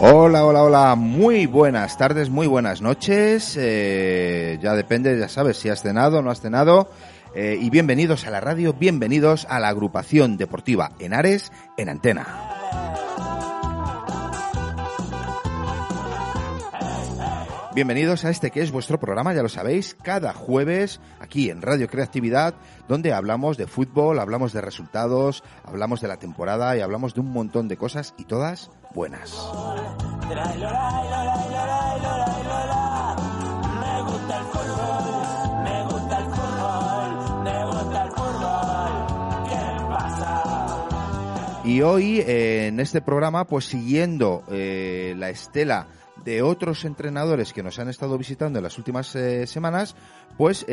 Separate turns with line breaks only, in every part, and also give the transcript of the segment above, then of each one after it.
Hola, hola, hola, muy buenas tardes, muy buenas noches. Eh, ya depende, ya sabes, si has cenado o no has cenado. Eh, y bienvenidos a la radio, bienvenidos a la agrupación deportiva Henares en antena. Bienvenidos a este que es vuestro programa, ya lo sabéis, cada jueves aquí en Radio Creatividad, donde hablamos de fútbol, hablamos de resultados, hablamos de la temporada y hablamos de un montón de cosas y todas buenas. Y hoy eh, en este programa, pues siguiendo eh, la estela de otros entrenadores que nos han estado visitando en las últimas eh, semanas, pues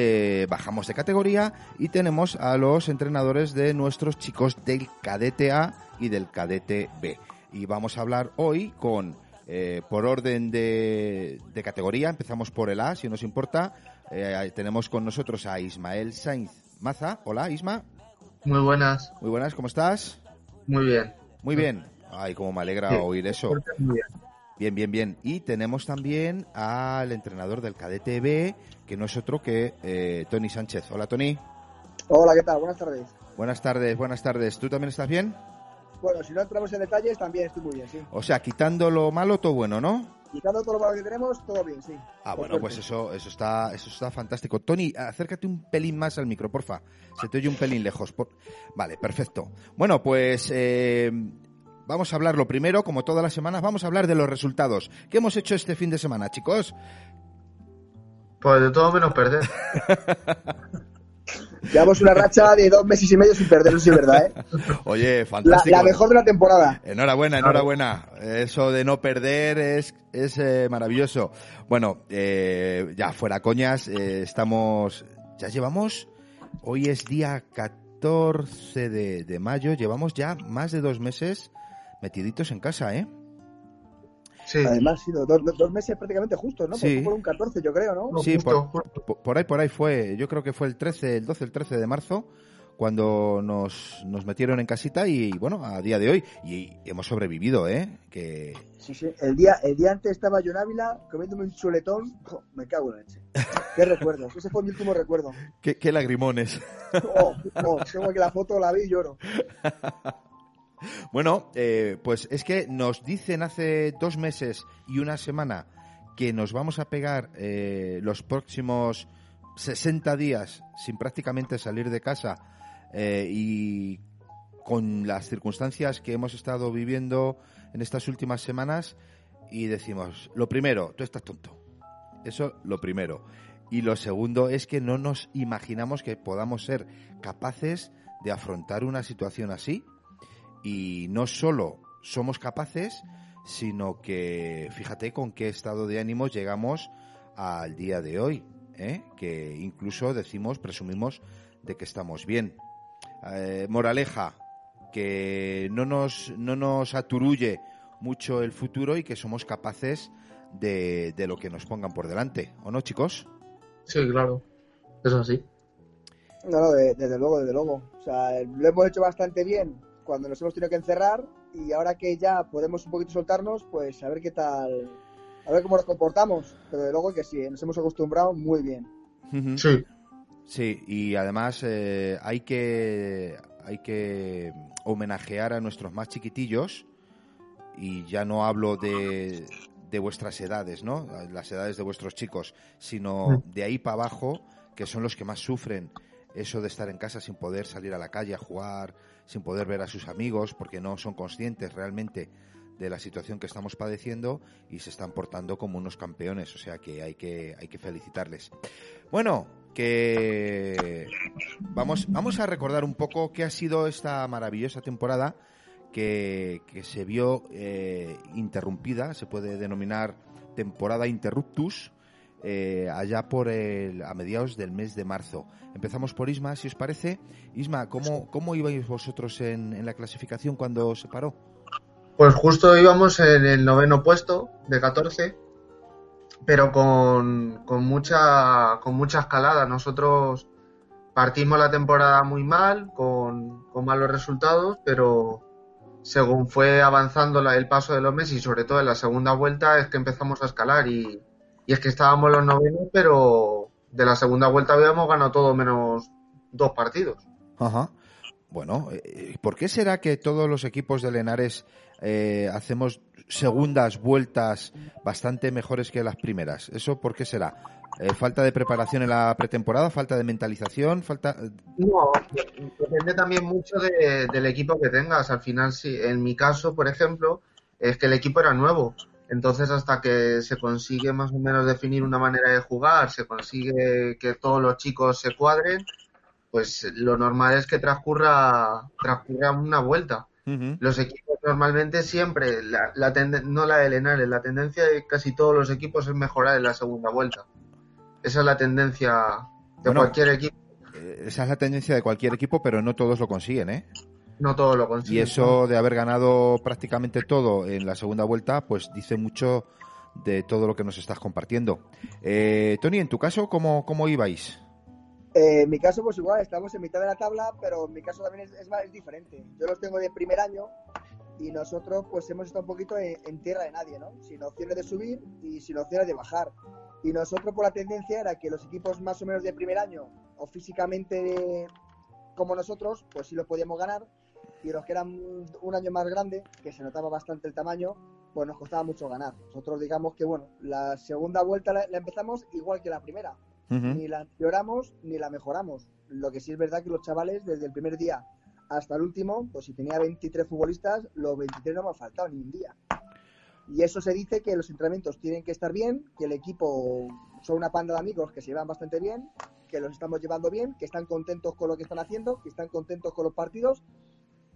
bajamos de categoría y tenemos a los entrenadores de nuestros chicos del cadete A y del cadete B. Y vamos a hablar hoy con, eh, por orden de, de categoría, empezamos por el A, si nos importa. Eh, tenemos con nosotros a Ismael Sainz Maza. Hola, Isma.
Muy buenas,
Muy buenas, ¿cómo estás?
muy bien.
Muy bien. Ay, cómo me alegra
Sí.
oír eso.
Muy bien.
Bien, bien, bien. Y tenemos también al entrenador del cadete B, que no es otro que eh, Tony Sánchez. Hola, Tony.
Hola, ¿qué tal? Buenas tardes.
Buenas tardes, buenas tardes. ¿Tú también estás bien?
Bueno, si no entramos en detalles, también estoy muy bien, sí.
O sea, quitando lo malo, todo bueno, ¿no?
Quitando todo lo malo que tenemos, todo bien, sí.
Ah,
Por
bueno,
suerte.
pues eso, eso está, eso está fantástico. Tony, acércate un pelín más al micro, porfa. Se te oye un pelín lejos. por- Vale, perfecto. Bueno, pues eh, vamos a hablar lo primero, como todas las semanas, vamos a hablar de los resultados. ¿Qué hemos hecho este fin de semana, chicos?
Pues de todo menos perder.
Llevamos una racha de dos meses y medio sin perder, eso sí es verdad, ¿eh?
Oye,
La,
fantástico.
la mejor de la temporada.
Enhorabuena, enhorabuena. Eso de no perder es, es eh, maravilloso. Bueno, eh, ya fuera coñas, eh, estamos, ya llevamos, hoy es día 14 de, de mayo, llevamos ya más de dos meses metiditos en casa, ¿eh?
Sí,
Además, ha sido dos, dos meses prácticamente justos, ¿no?
Sí.
Por, un 14, yo creo, ¿no?
No,
Sí, por, por- por ahí, por ahí fue, yo creo que fue el 13, el 12, el 13 de marzo, cuando nos, nos metieron en casita y, bueno, a día de hoy, y hemos sobrevivido, ¿eh? Que,
Sí, sí. El día, el día antes estaba yo en Ávila comiéndome un chuletón. Me cago en la leche. Qué recuerdos. Ese fue mi último recuerdo.
qué, qué lagrimones.
Oh, oh, tengo que la foto la vi y lloro.
Bueno, eh, pues es que nos dicen hace dos meses y una semana que nos vamos a pegar eh, los próximos 60 días sin prácticamente salir de casa eh, y con las circunstancias que hemos estado viviendo en estas últimas semanas y decimos, lo primero, tú estás tonto. Eso lo primero. Y lo segundo es que no nos imaginamos que podamos ser capaces de afrontar una situación así y no solo somos capaces, sino que fíjate con qué estado de ánimo llegamos al día de hoy, ¿eh? que incluso decimos, presumimos de que estamos bien. Eh, moraleja, que no nos, no nos aturulle mucho el futuro y que somos capaces de, de lo que nos pongan por delante, ¿o no, chicos?
sí, claro. Eso sí.
No, no, de- desde luego, desde luego. O sea, lo hemos hecho bastante bien cuando nos hemos tenido que encerrar y ahora que ya podemos un poquito soltarnos, pues a ver qué tal, a ver cómo nos comportamos. Pero desde luego que sí, nos hemos acostumbrado muy bien.
Sí.
Sí, y además eh, hay que hay que homenajear a nuestros más chiquitillos y ya no hablo de, de vuestras edades, ¿no? Las edades de vuestros chicos, sino de ahí para abajo, que son los que más sufren eso de estar en casa sin poder salir a la calle a jugar, sin poder ver a sus amigos, porque no son conscientes realmente de la situación que estamos padeciendo y se están portando como unos campeones, o sea que hay que, hay que felicitarles. Bueno, que vamos, vamos a recordar un poco qué ha sido esta maravillosa temporada que, que se vio eh, interrumpida, se puede denominar temporada interruptus, eh, allá por el, a mediados del mes de marzo. Empezamos por Isma, si os parece. Isma, ¿cómo, cómo ibais vosotros en, la clasificación cuando se paró?
Pues justo íbamos en el noveno puesto de 14, pero con, con mucha, con mucha escalada. Nosotros partimos la temporada muy mal, con, con malos resultados, pero según fue avanzando el paso de los meses y sobre todo en la segunda vuelta es que empezamos a escalar y, y es que estábamos los novenos, pero de la segunda vuelta habíamos ganado todo menos dos partidos.
Ajá. Bueno, eh, ¿por qué será que todos los equipos de Lenares eh, hacemos segundas vueltas bastante mejores que las primeras? ¿Eso por qué será? Eh, ¿Falta de preparación en la pretemporada? ¿Falta de mentalización? ¿Falta...?
No, depende también mucho de- del equipo que tengas. Al final, sí, en mi caso, por ejemplo, es que el equipo era nuevo. Entonces, hasta que se consigue más o menos definir una manera de jugar, se consigue que todos los chicos se cuadren, pues lo normal es que transcurra, transcurra una vuelta. Los equipos normalmente siempre, la, la no la de Lenares, la tendencia de casi todos los equipos es mejorar en la segunda vuelta. Esa es la tendencia de
Bueno.
cualquier equipo.
Eh, Esa es la tendencia de cualquier equipo, pero no todos lo consiguen, ¿eh?
No todos lo
Y
consiguen.
eso de haber ganado prácticamente todo en la segunda vuelta, pues dice mucho de todo lo que nos estás compartiendo. Eh, Tony, en tu caso, ¿cómo, cómo ibais?
Eh, en mi caso, pues igual, estamos en mitad de la tabla, pero en mi caso también es, es más- es diferente. Yo los tengo de primer año y nosotros pues hemos estado un poquito en, en tierra de nadie, ¿no? Sin opciones de subir y sin opciones de bajar. Y nosotros por la tendencia era que los equipos más o menos de primer año o físicamente como nosotros, pues sí los podíamos ganar. Y los que eran un año más grande, que se notaba bastante el tamaño, pues nos costaba mucho ganar. Nosotros digamos que, bueno, la segunda vuelta la- la empezamos igual que la primera ni la empeoramos ni la mejoramos. Lo que sí es verdad que los chavales, desde el primer día hasta el último, pues si tenía 23 futbolistas, los 23 no me han faltado ni un día. Y eso se dice que los entrenamientos tienen que estar bien, que el equipo son una panda de amigos que se llevan bastante bien, que los estamos llevando bien, que están contentos con lo que están haciendo, que están contentos con los partidos.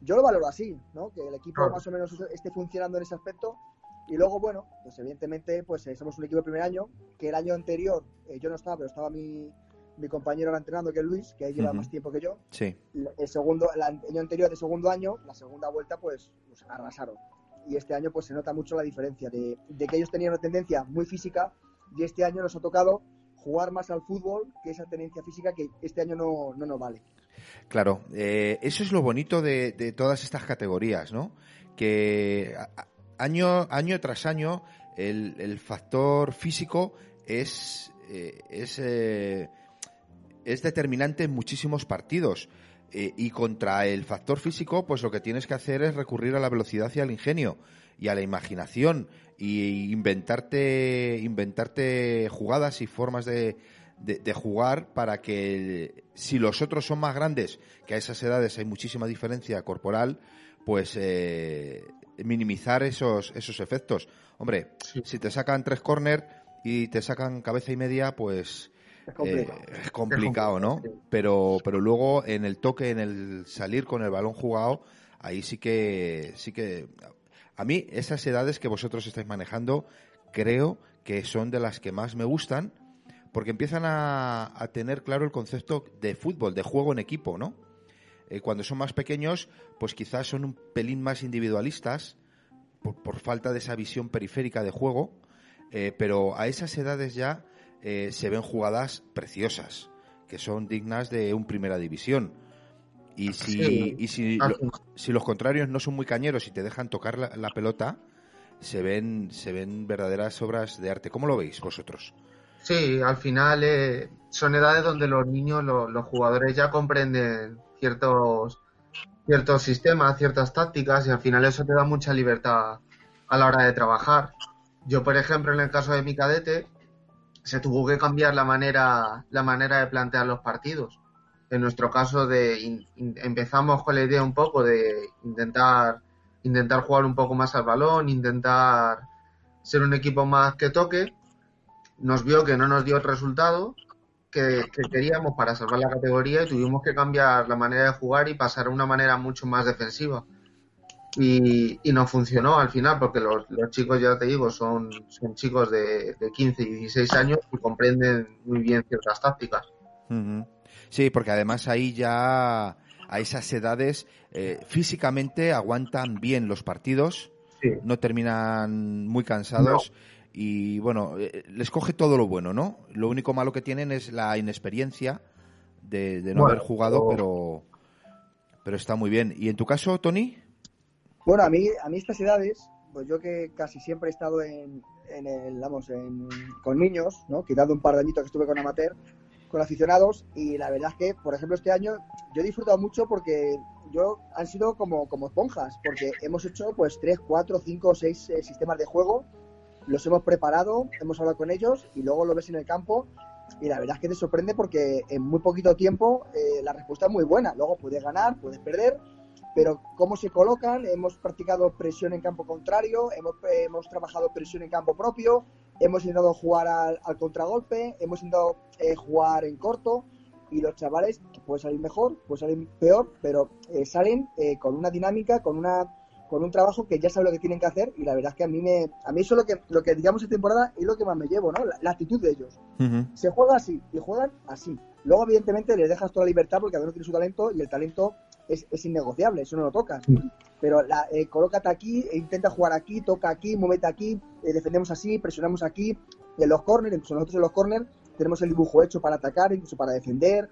Yo lo valoro así, ¿no? Que el equipo
Claro.
más o menos esté funcionando en ese aspecto. Y luego, bueno, pues evidentemente, pues eh, somos un equipo de primer año, que el año anterior eh, yo no estaba, pero estaba mi, mi compañero ahora entrenando, que es Luis, que lleva
Ujú.
más tiempo que yo.
Sí.
El segundo, el año anterior de segundo año, la segunda vuelta, pues, pues arrasaron. Y este año, pues se nota mucho la diferencia de, de que ellos tenían una tendencia muy física y este año nos ha tocado jugar más al fútbol que esa tendencia física que este año no, no nos vale.
Claro, eh, eso es lo bonito de, todas estas categorías, ¿no? Que año, año tras año el, factor físico es, eh, es, eh, es determinante en muchísimos partidos. Y contra el factor físico, pues lo que tienes que hacer es recurrir a la velocidad y al ingenio y a la imaginación y inventarte, inventarte jugadas y formas de, de, de jugar para que si los otros son más grandes, que a esas edades hay muchísima diferencia corporal, pues eh, minimizar esos, esos efectos. Hombre,
Sí.
si te sacan tres corner y te sacan cabeza y media, pues
Es complicado.
eh, es complicado, ¿no? Pero, pero luego en el toque, en el salir con el balón jugado, ahí sí que, sí que, a mí esas edades que vosotros estáis manejando, creo que son de las que más me gustan, porque empiezan a, a tener claro el concepto de fútbol, de juego en equipo, ¿no? Eh, cuando son más pequeños, pues quizás son un pelín más individualistas, por, por falta de esa visión periférica de juego, eh, pero a esas edades ya eh, se ven jugadas preciosas, que son dignas de un primera división. Y si,
Sí.
y si,
Al
lo-
fin-
si los contrarios no son muy cañeros y te dejan tocar la, la pelota, se ven, se ven verdaderas obras de arte. ¿Cómo lo veis vosotros?
Sí, al final eh, son edades donde los niños, lo- los jugadores ya comprenden ciertos, ciertos sistemas, ciertas tácticas y al final eso te da mucha libertad a la hora de trabajar. Yo, por ejemplo, en el caso de mi cadete, se tuvo que cambiar la manera, la manera de plantear los partidos. En nuestro caso, de in- empezamos con la idea un poco de intentar, intentar jugar un poco más al balón, intentar ser un equipo más que toque. Nos vio que no nos dio el resultado que, que queríamos para salvar la categoría y tuvimos que cambiar la manera de jugar y pasar a una manera mucho más defensiva. Y, y nos funcionó al final, porque los, los chicos, ya te digo, son, son chicos de, de 15 y 16 años y comprenden muy bien ciertas tácticas.
Sí, porque además ahí ya a esas edades eh, físicamente aguantan bien los partidos,
Sí.
no terminan muy cansados y bueno, eh, les coge todo lo bueno, ¿no? Lo único malo que tienen es la inexperiencia de, de no
Bueno,
haber jugado,
o-
pero pero está muy bien. ¿Y en tu caso, Tony?
Bueno, a mí, a mí estas edades, pues yo que casi siempre he estado en, en el, vamos, en, con niños, ¿no? Quitando un par de añitos que estuve con amateur, con aficionados, y la verdad es que, por ejemplo, este año yo he disfrutado mucho porque yo han sido como, como esponjas, porque hemos hecho pues tres, cuatro, cinco, seis eh, sistemas de juego, los hemos preparado, hemos hablado con ellos y luego lo ves en el campo y la verdad es que te sorprende porque en muy poquito tiempo eh, la respuesta es muy buena. Luego puedes ganar, puedes perder, pero cómo se colocan, hemos practicado presión en campo contrario, hemos, hemos trabajado presión en campo propio, hemos intentado jugar al, al contragolpe, hemos intentado eh, jugar en corto y los chavales puede salir mejor, puede salir peor, pero eh, salen eh, con una dinámica, con una con un trabajo que ya saben lo que tienen que hacer y la verdad es que a mí me a mí eso es lo que lo que digamos esta temporada es lo que más me llevo, ¿no? La, la actitud de ellos se juega así y juegan así. Luego, evidentemente, les dejas toda la libertad porque cada uno tiene su talento y el talento es, es innegociable, eso no lo tocas. Pero la, eh, colócate aquí, e intenta jugar aquí, toca aquí, muévete aquí, eh, defendemos así, presionamos aquí. En los corners, incluso nosotros en los corners, tenemos el dibujo hecho para atacar, incluso para defender.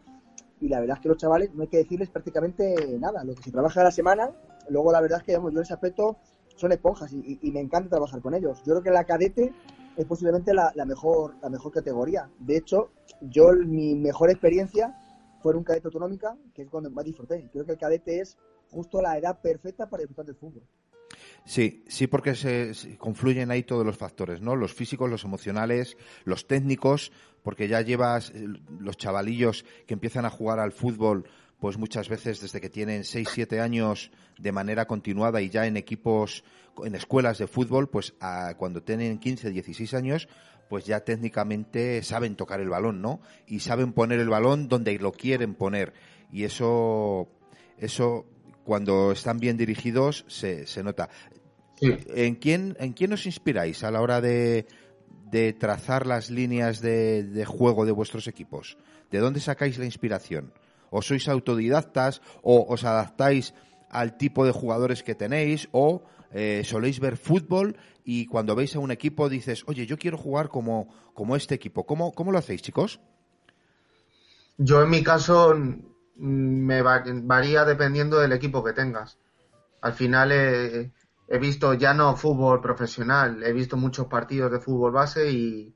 Y la verdad es que los chavales no hay que decirles prácticamente nada. Lo que se trabaja a la semana, luego la verdad es que yo en ese aspecto son esponjas y, me encanta trabajar con ellos. Yo creo que la cadete es posiblemente la, mejor la mejor categoría. De hecho, yo mi mejor experiencia fue en un cadete autonómica, que es cuando más disfruté. Creo que el cadete es justo la edad perfecta para disfrutar del fútbol.
Sí, sí, porque se confluyen ahí todos los factores, ¿no? Los físicos, los emocionales, los técnicos, porque ya llevas eh, los chavalillos que empiezan a jugar al fútbol, pues muchas veces desde que tienen 6, 7 años de manera continuada y ya en equipos, en escuelas de fútbol, pues a- cuando tienen 15, 16 años, pues ya técnicamente saben tocar el balón, ¿no? Y saben poner el balón donde lo quieren poner. Y eso, eso cuando están bien dirigidos se, se nota.
Sí.
¿En quién, ¿En quién os inspiráis a la hora de, de trazar las líneas de, juego de vuestros equipos? ¿De dónde sacáis la inspiración? ¿O sois autodidactas? ¿O os adaptáis al tipo de jugadores que tenéis? ¿O eh, soléis ver fútbol y cuando veis a un equipo dices, oye, yo quiero jugar como, como este equipo? ¿Cómo, ¿Cómo lo hacéis, chicos?
Yo en mi caso mm, me va- varía dependiendo del equipo que tengas. Al final eh, he visto ya no fútbol profesional, he visto muchos partidos de fútbol base y,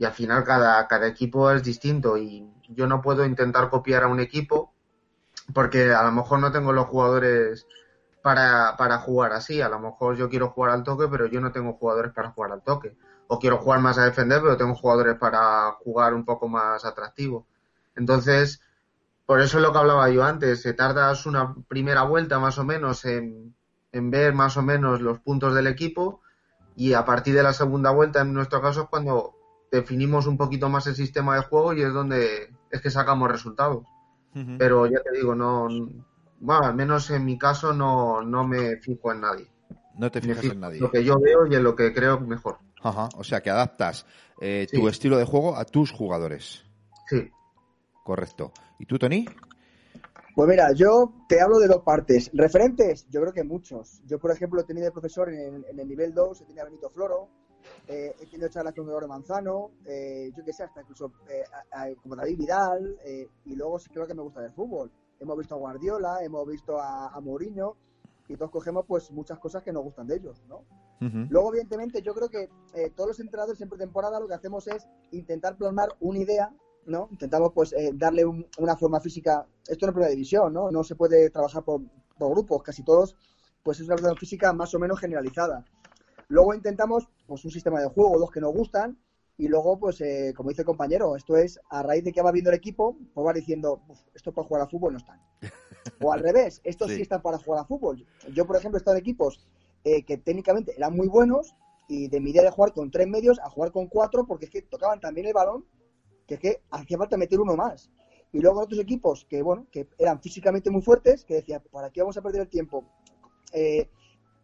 al final cada, cada equipo es distinto y yo no puedo intentar copiar a un equipo porque a lo mejor no tengo los jugadores para, para jugar así. A lo mejor yo quiero jugar al toque, pero yo no tengo jugadores para jugar al toque. O quiero jugar más a defender, pero tengo jugadores para jugar un poco más atractivo. Entonces, por eso es lo que hablaba yo antes. Se tardas una primera vuelta más o menos en, en ver más o menos los puntos del equipo y a partir de la segunda vuelta, en nuestro caso, es cuando definimos un poquito más el sistema de juego y es donde es que sacamos resultados. Pero ya te digo, no, bueno, al menos en mi caso no, no me fijo en nadie.
No te fijas en nadie.
Lo que yo veo y en lo que creo mejor.
Ajá, o sea que adaptas eh, tu estilo de juego a tus jugadores.
Sí.
Correcto. ¿Y tú, Tony?
Pues mira, yo te hablo de dos partes. Referentes, yo creo que muchos. Yo, por ejemplo, he tenido de profesor en, en el nivel 2, he tenido a Benito Floro, eh, he tenido charlas con Eduardo Manzano, eh, yo qué sé, hasta incluso eh, a- a- como David Vidal, eh, y luego sí creo que me gusta el fútbol. Hemos visto a Guardiola, hemos visto a, a Mourinho, y todos cogemos pues muchas cosas que nos gustan de ellos, ¿no? Luego, evidentemente, yo creo que eh, todos los entrenadores en pretemporada lo que hacemos es intentar plasmar una idea, ¿no? Intentamos, pues, eh, darle un- una forma física. Esto no es primera división, ¿no? No se puede trabajar por, por grupos, casi todos, pues es una forma física más o menos generalizada. Luego intentamos, pues, un sistema de juego, dos que nos gustan, y luego, pues, eh, como dice el compañero, esto es a raíz de que va viendo el equipo, pues va diciendo, "Uf, esto para jugar a fútbol no están. O al revés, estos sí.
Sí.
están para jugar a fútbol. Yo, por ejemplo, he estado en equipos eh, que técnicamente eran muy buenos y de mi idea de jugar con tres medios a jugar con cuatro porque es que tocaban también el balón que es que hacía falta meter uno más. Y luego otros equipos que, bueno, que eran físicamente muy fuertes, que decía, ¿para qué vamos a perder el tiempo? Eh,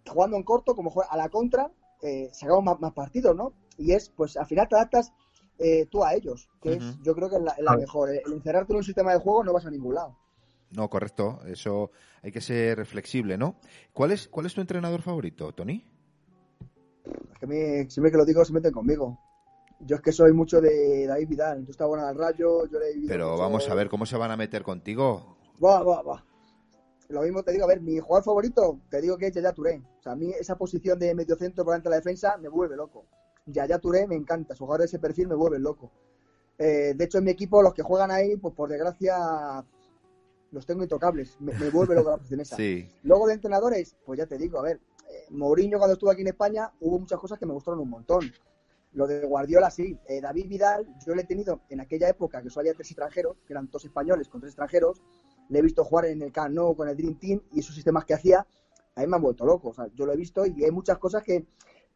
jugando en corto, como juega a la contra, eh, sacamos más, más partidos, ¿no? Y es, pues al final te adaptas eh, tú a ellos, que es, yo creo que es la, mejor. El encerrarte en un sistema de juego no vas a ningún lado.
No, correcto. Eso hay que ser flexible, ¿no? ¿Cuál es, cuál es tu entrenador favorito, Tony?
Es que a mí, siempre que lo digo, se meten conmigo. Yo es que soy mucho de David Vidal. Tú estás bueno al rayo, yo le he
Pero
mucho-
vamos a ver cómo se van a meter contigo.
Buah, buah, buah. Lo mismo te digo, a ver, mi jugador favorito, te digo que es Yaya Touré. O sea, a mí esa posición de mediocentro por delante de la defensa me vuelve loco. Yaya Touré me encanta, su jugador de ese perfil me vuelve loco. Eh, de hecho, en mi equipo, los que juegan ahí, pues por desgracia, los tengo intocables. Me, me vuelve loco la posición esa.
Sí.
Luego de entrenadores, pues ya te digo, a ver, eh, Mourinho cuando estuvo aquí en España hubo muchas cosas que me gustaron un montón. Lo de Guardiola sí, Eh, David Vidal, yo le he tenido en aquella época que solo había tres extranjeros, que eran dos españoles con tres extranjeros, le he visto jugar en el Camp Nou con el Dream Team y esos sistemas que hacía, a mí me han vuelto loco. O sea, yo lo he visto y hay muchas cosas que,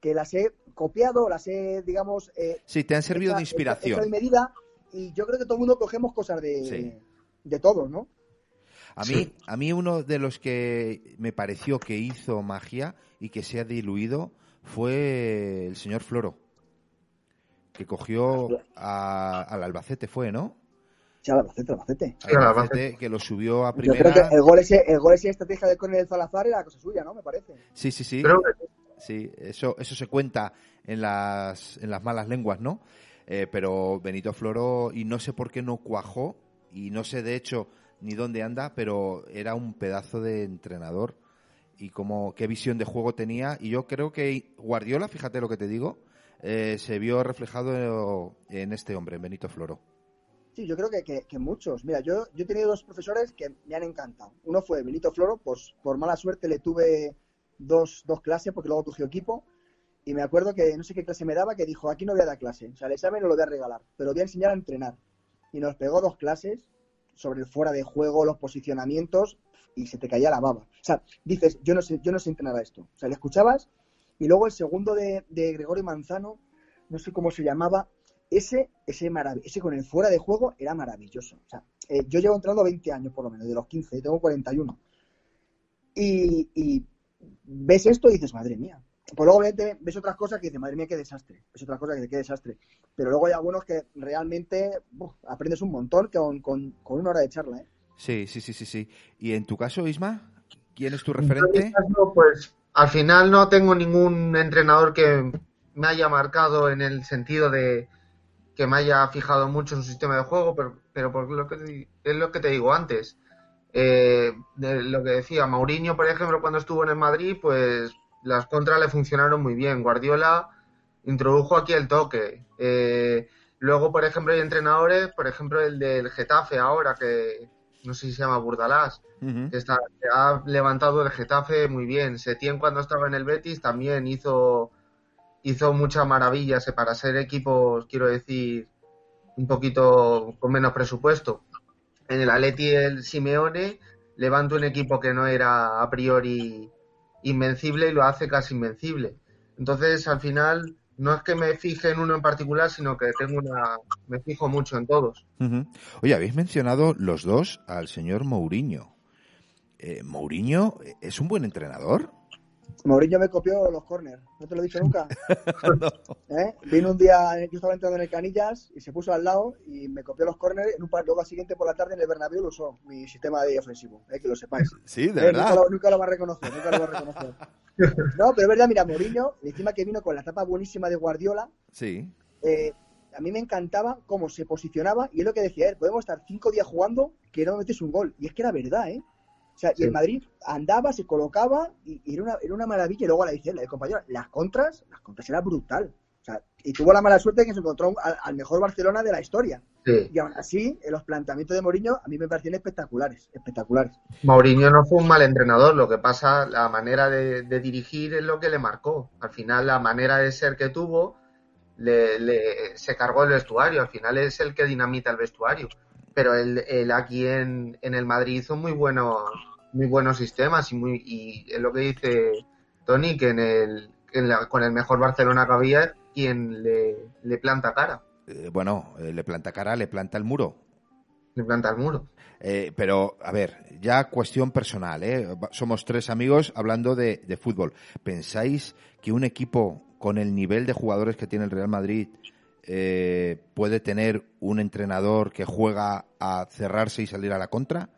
que las he copiado, las he, digamos, eh,
Sí, te han servido de inspiración.
de medida y yo creo que todo el mundo cogemos cosas de,
Sí.
de todos, ¿no?
A mí, a mí uno de los que me pareció que hizo magia y que se ha diluido fue el señor Floro, que cogió a- al Albacete, fue, ¿no?
Sí, Albacete, Albacete.
Sí, al
Albacete, que lo subió a
Yo creo
primera.
que el gol ese, el gol ese estrategia de córner del Salazar era cosa suya, ¿no? Me parece.
Sí, sí, sí.
Creo que
Sí, eso, eso se cuenta en las, en las malas lenguas, ¿no? Eh, pero Benito Floro, y no sé por qué no cuajó, y no sé de hecho ni dónde anda, pero era un pedazo de entrenador y como qué visión de juego tenía. Y yo creo que Guardiola, fíjate lo que te digo, eh, se vio reflejado en este hombre, en Benito Floro.
Sí, yo creo que, que- muchos. Mira, yo, yo he tenido dos profesores que me han encantado. Uno fue Benito Floro, pues por mala suerte le tuve dos, dos clases porque luego cogió equipo. Y me acuerdo que no sé qué clase me daba, que dijo, aquí no voy a dar clase. O sea, el examen no lo voy a regalar, pero voy a enseñar a entrenar. Y nos pegó dos clases sobre el fuera de juego, los posicionamientos, y se te caía la baba. O sea, dices, yo no sé, yo no sé entrenar a esto. O sea, le escuchabas, y luego el segundo de, de Gregorio Manzano, no sé cómo se llamaba, ese, ese, marav- ese con el fuera de juego era maravilloso. O sea, eh, yo llevo entrenando 20 años por lo menos, de los 15, yo tengo 41. Y, y ves esto y dices, madre mía. Pues luego obviamente, ves otras cosas que dices, madre mía, qué desastre. Ves otras cosas que dices, qué desastre. Pero luego hay algunos que realmente uf, aprendes un montón con, con, con una hora de charla. ¿eh?
Sí, sí, sí, sí, sí. ¿Y en tu caso, Isma? ¿Quién es tu
En mi
referente?
caso, pues al final no tengo ningún entrenador que me haya marcado en el sentido de que me haya fijado mucho en su sistema de juego, pero, pero por lo que es lo que te digo antes. Eh, lo que decía, Mourinho, por ejemplo, cuando estuvo en el Madrid, pues las contras le funcionaron muy bien. Guardiola introdujo aquí el toque. Eh, luego, por ejemplo, hay entrenadores, por ejemplo, el del Getafe ahora, que no sé si se llama Burdalás, que está, que ha levantado el Getafe muy bien. Setién cuando estaba en el Betis también hizo, hizo muchas maravillas para ser equipos, quiero decir, un poquito con menos presupuesto. En el Atleti el Simeone levanta un equipo que no era a priori invencible y lo hace casi invencible. Entonces, al final, no es que me fije en uno en particular, sino que tengo una, me fijo mucho en todos.
Oye, habéis mencionado los dos al señor Mourinho. Eh, ¿Mourinho es un buen entrenador?
Mourinho me copió los corners, ¿no te lo he dicho nunca? ¿Eh? Vino un día, yo estaba entrando en el Canillas y se puso al lado y me copió los corners. En un par, luego al siguiente por la tarde en el Bernabéu lo usó, mi sistema de ofensivo, ¿eh? que lo sepáis.
Sí,
Eh, nunca, lo, nunca lo va a reconocer, nunca lo va a reconocer. No, pero es verdad, mira, Mourinho, encima que vino con la etapa buenísima de Guardiola,
Sí.
eh, a mí me encantaba cómo se posicionaba y es lo que decía él, podemos estar cinco días jugando que no metes un gol. Y es que era verdad, ¿eh? O sea, y el Madrid andaba, se colocaba y, y era, una, era una maravilla. Y luego la dice el compañero, las contras, las contras era brutal. O sea, y tuvo la mala suerte de que se encontró al, al mejor Barcelona de la historia.
Sí.
Y aún así, los planteamientos de Mourinho a mí me parecían espectaculares, espectaculares.
Mourinho no fue un mal entrenador, lo que pasa, la manera de, de dirigir es lo que le marcó. Al final, la manera de ser que tuvo, le, le- se cargó el vestuario. Al final es el que dinamita el vestuario. Pero él, él aquí en, en el Madrid hizo muy buenos, muy buenos sistemas y, muy, y es lo que dice Tony, que en el, que en la- con el mejor Barcelona que había, quien le, le planta cara,
Eh, bueno, eh, le planta cara, le planta el muro.
le planta el muro.
Eh, pero, a ver, ya cuestión personal, ¿eh? Somos tres amigos hablando de, de fútbol. ¿Pensáis que un equipo con el nivel de jugadores que tiene el Real Madrid eh, puede tener un entrenador que juega a cerrarse y salir a la contra?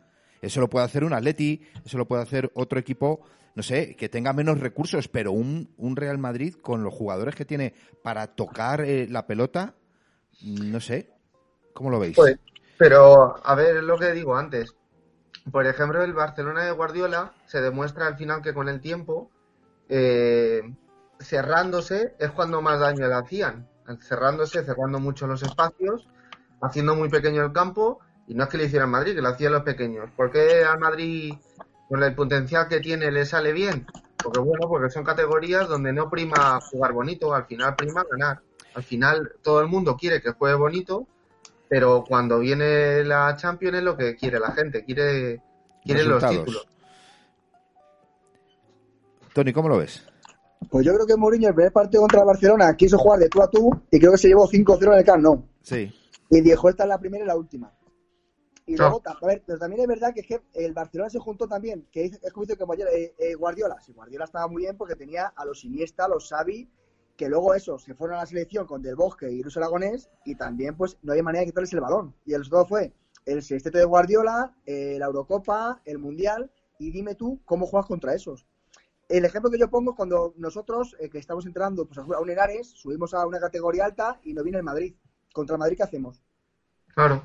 Eso lo puede hacer un Atleti, eso lo puede hacer otro equipo, no sé, que tenga menos recursos, pero un, Real Madrid con los jugadores que tiene para tocar eh, la pelota, no sé. ¿Cómo lo veis?
Pues, pero, a ver, es lo que digo antes. Por ejemplo, el Barcelona de Guardiola se demuestra al final que con el tiempo, eh, cerrándose, es cuando más daño le hacían. Cerrándose, cerrando mucho los espacios, haciendo muy pequeño el campo, y no es que le hicieran Madrid, que lo hacían los pequeños. ¿Por qué al Madrid, con el potencial que tiene, le sale bien? Porque bueno, porque son categorías donde no prima jugar bonito, al final prima ganar. Al final todo el mundo quiere que juegue bonito, pero cuando viene la Champions es lo que quiere la gente, quiere, quiere los títulos.
Tony, ¿cómo lo ves?
Pues yo creo que Mourinho el primer partido contra el Barcelona quiso jugar de tú a tú y creo que se llevó 5-0 en el Camp Nou.
Sí.
Y dijo, esta es la primera y la última. Y luego, a ver, pero también es verdad que, es que el Barcelona se juntó también, que es es como dice que eh, eh, Guardiola. Sí, Guardiola estaba muy bien porque tenía a los Iniesta, a los Xavi, que luego esos se fueron a la selección con Del Bosque y Luis Aragonés y también pues no había manera de quitarles el balón. Y el resultado fue el sexteto de Guardiola, eh, la Eurocopa, el Mundial y dime tú cómo juegas contra esos. El ejemplo que yo pongo es cuando nosotros, eh, que estamos entrando pues, a un Henares, subimos a una categoría alta y no viene el Madrid. Contra el Madrid, ¿qué hacemos?
Claro.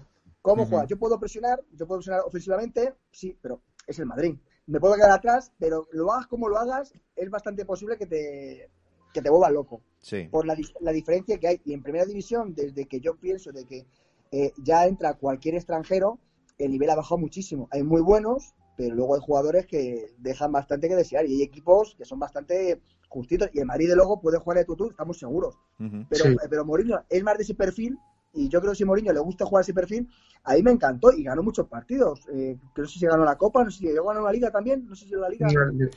¿Cómo
Ujú.
juegas? Yo puedo presionar, yo puedo presionar ofensivamente, sí, pero es el Madrid. Me puedo quedar atrás, pero lo hagas como lo hagas, es bastante posible que te, que te vuelvas loco.
Sí.
Por la, la diferencia que hay. Y en primera división, desde que yo pienso de que eh, ya entra cualquier extranjero, el nivel ha bajado muchísimo. Hay muy buenos, pero luego hay jugadores que dejan bastante que desear. Y hay equipos que son bastante justitos. Y el Madrid, de luego, puede jugar de tutú, estamos seguros.
Ujú.
Pero,
Sí.
eh, pero Mourinho es más de ese perfil y yo creo que si Mourinho le gusta jugar ese perfil, a mí me encantó y ganó muchos partidos. Eh, que no sé si ganó la Copa, no sé si ganar la Liga también, no sé si la Liga.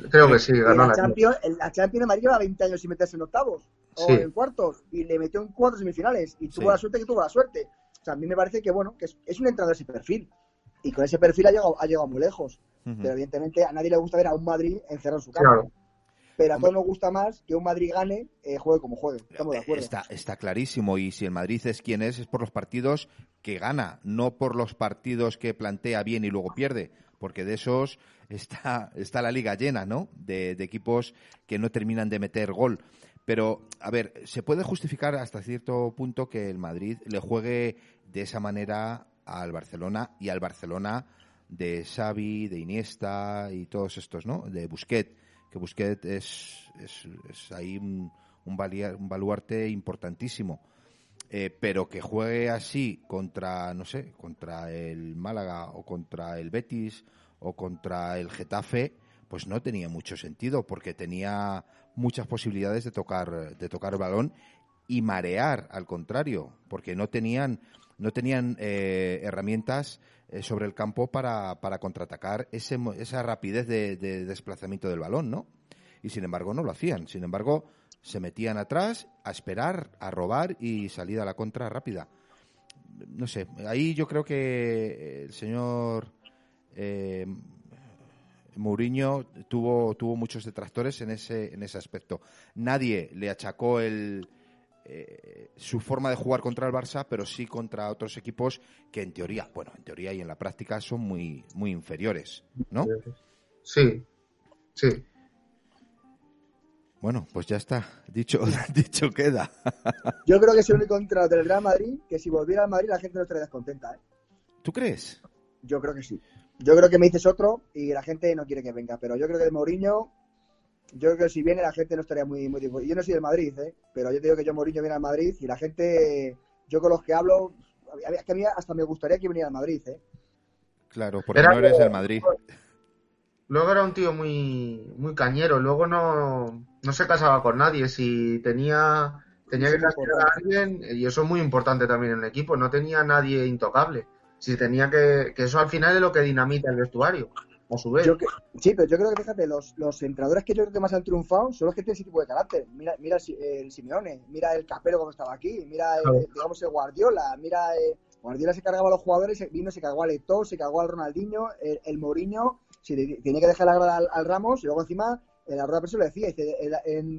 Creo que sí, ganó
la
la
Champions, el- la Champions de Madrid lleva 20 años sin meterse en octavos o
Sí.
en cuartos y le metió en cuatro semifinales y tuvo
Sí.
la suerte que tuvo la suerte. O sea, a mí me parece que bueno, que es, es un entrenador de ese perfil y con ese perfil ha llegado, ha llegado muy lejos. Pero evidentemente a nadie le gusta ver a un Madrid encerrado en su campo.
Claro.
Pero a todos nos gusta más que un Madrid gane, eh, juegue como juegue. Estamos de acuerdo.
Está, está clarísimo. Y si el Madrid es quien es, es por los partidos que gana, no por los partidos que plantea bien y luego pierde. Porque de esos está, está la liga llena, ¿no? De, de equipos que no terminan de meter gol. Pero, a ver, se puede justificar hasta cierto punto que el Madrid le juegue de esa manera al Barcelona y al Barcelona de Xavi, de Iniesta y todos estos, ¿no? De Busquets, que Busquets es, es, ahí un, un, un baluarte importantísimo. Eh, pero que juegue así contra, no sé, contra el Málaga o contra el Betis o contra el Getafe, pues no tenía mucho sentido porque tenía muchas posibilidades de tocar, de tocar el balón y marear, al contrario, porque no tenían, no tenían eh, herramientas eh, sobre el campo para, para contraatacar ese, esa rapidez de, de desplazamiento del balón, ¿no? Y sin embargo no lo hacían. Sin embargo, se metían atrás a esperar, a robar y salida a la contra rápida. No sé, ahí yo creo que el señor eh, Mourinho tuvo, tuvo muchos detractores en ese, en ese aspecto. Nadie le achacó el, eh, su forma de jugar contra el Barça, pero sí contra otros equipos que en teoría, bueno, en teoría y en la práctica son muy, muy inferiores, ¿no?
Sí, sí.
Bueno, pues ya está, dicho, dicho queda.
Yo creo que es el único entrenador del Real Madrid que si volviera al Madrid la gente no estaría descontenta. ¿eh?
¿Tú crees?
Yo creo que sí. Yo creo que me dices otro y la gente no quiere que venga, pero yo creo que el Mourinho, yo creo que si viene la gente no estaría muy, muy Yo no soy del Madrid, ¿eh? pero yo te digo que yo Mourinho viene al Madrid y la gente, yo con los que hablo, es que a mí hasta me gustaría que viniera al Madrid, ¿eh?
Claro, porque no eres del Madrid.
Luego era un tío muy, muy cañero, luego no, no se casaba con nadie, si tenía, tenía que casar a alguien, y eso es muy importante también en el equipo, no tenía nadie intocable. Si tenía que, que eso al final es lo que dinamita el vestuario, a su vez.
sí, pero yo creo que fíjate, los, los entrenadores que yo creo que más han triunfado son los que tienen ese tipo de carácter. Mira, mira el, Simeone, mira el Capero como estaba aquí, mira el, digamos el Guardiola, mira el, eh, Guardiola se cargaba a los jugadores, vino, se cargó al Eto'o, se cargó al Ronaldinho, el, el Mourinho si tiene que dejar la grada al, Ramos y luego encima la rueda de le decía, dice,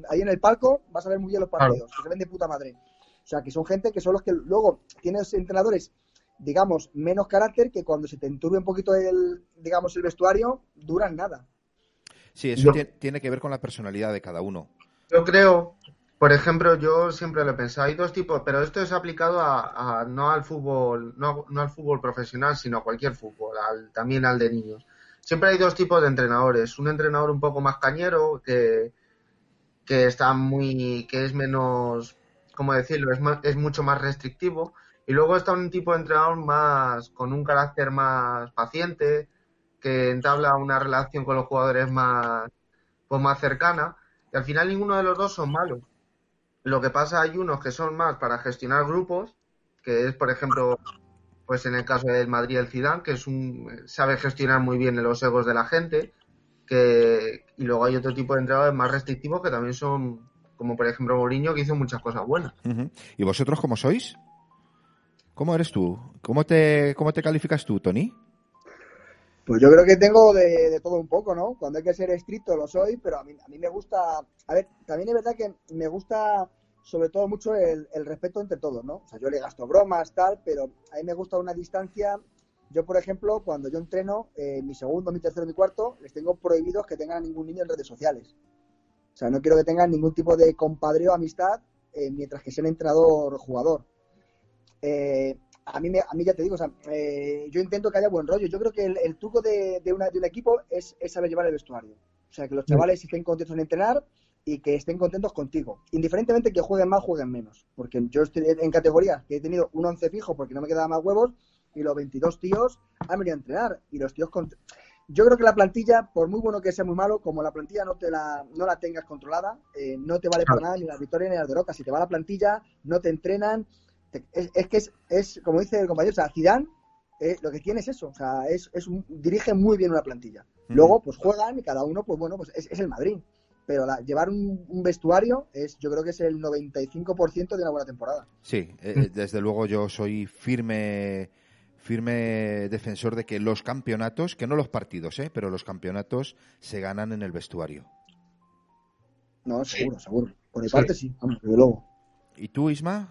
ahí en el palco vas a ver muy bien los partidos, que se ven de puta madre. O sea, que son gente que son los que luego tienen entrenadores, digamos, menos carácter que cuando se te enturbe un poquito el, digamos, el vestuario, duran nada.
Sí, eso tiene que ver con la personalidad de cada uno.
Yo creo, por ejemplo, yo siempre lo he pensado, hay dos tipos, pero esto es aplicado a, no al fútbol, no, no, al fútbol profesional, sino a cualquier fútbol, también al de niños siempre hay dos tipos de entrenadores. Un entrenador un poco más cañero, que, que está muy, que es menos, ¿cómo decirlo? Es, es mucho más restrictivo. Y luego está un tipo de entrenador más, con un carácter más paciente, que entabla una relación con los jugadores más, pues más cercana. Y al final ninguno de los dos son malos. Lo que pasa hay unos que son más para gestionar grupos, que es, por ejemplo, pues en el caso del Madrid el Zidane, que es un sabe gestionar muy bien los egos de la gente, que y luego hay otro tipo de entrenadores más restrictivos que también son como por ejemplo Mourinho que hizo muchas cosas buenas.
¿Y vosotros cómo sois? ¿Cómo eres tú? ¿Cómo te cómo te calificas tú, Tony?
Pues yo creo que tengo de, todo un poco, ¿no? Cuando hay que ser estricto lo soy, pero a mí, a mí me gusta... A ver, también es verdad que me gusta sobre todo mucho el, respeto entre todos, ¿no? O sea, yo le gasto bromas, tal, pero a mí me gusta una distancia. Yo, por ejemplo, cuando yo entreno, eh, mi segundo, mi tercero, mi cuarto, les tengo prohibidos que tengan a ningún niño en redes sociales. O sea, no quiero que tengan ningún tipo de compadreo, amistad, eh, mientras que sean entrenador jugador. Eh, a mí, a mí ya te digo, o sea, yo intento que haya buen rollo. Yo creo que el, truco de, de, una, de un equipo es, es saber llevar el vestuario. O sea, que los mm. chavales estén contentos en entrenar, y que estén contentos contigo. Indiferentemente que jueguen más, jueguen menos. Porque yo estoy en categorías que he tenido un 11 fijo porque no me quedaba más huevos y los 22 tíos han venido a entrenar. Y los tíos. Yo creo que la plantilla, por muy bueno que sea muy malo, como la plantilla no te la, no la tengas controlada, eh, no te vale para nada ni la victoria ni las derrotas. Si te va la plantilla, no te entrenan. Es, que es, es, como dice el compañero, o sea, Zidane eh, lo que tiene es eso, o sea, es, es dirige muy bien una plantilla. Luego, pues juegan y cada uno, pues bueno, pues es, es el Madrid pero llevar un, vestuario es, yo creo que es el 95% de una buena temporada.
Sí, eh, eh, desde luego yo soy firme firme defensor de que los campeonatos, que no los partidos, ¿eh? pero los campeonatos se ganan en el vestuario.
No, seguro, seguro. Por mi parte sí, vamos, desde luego.
¿Y tú, Isma?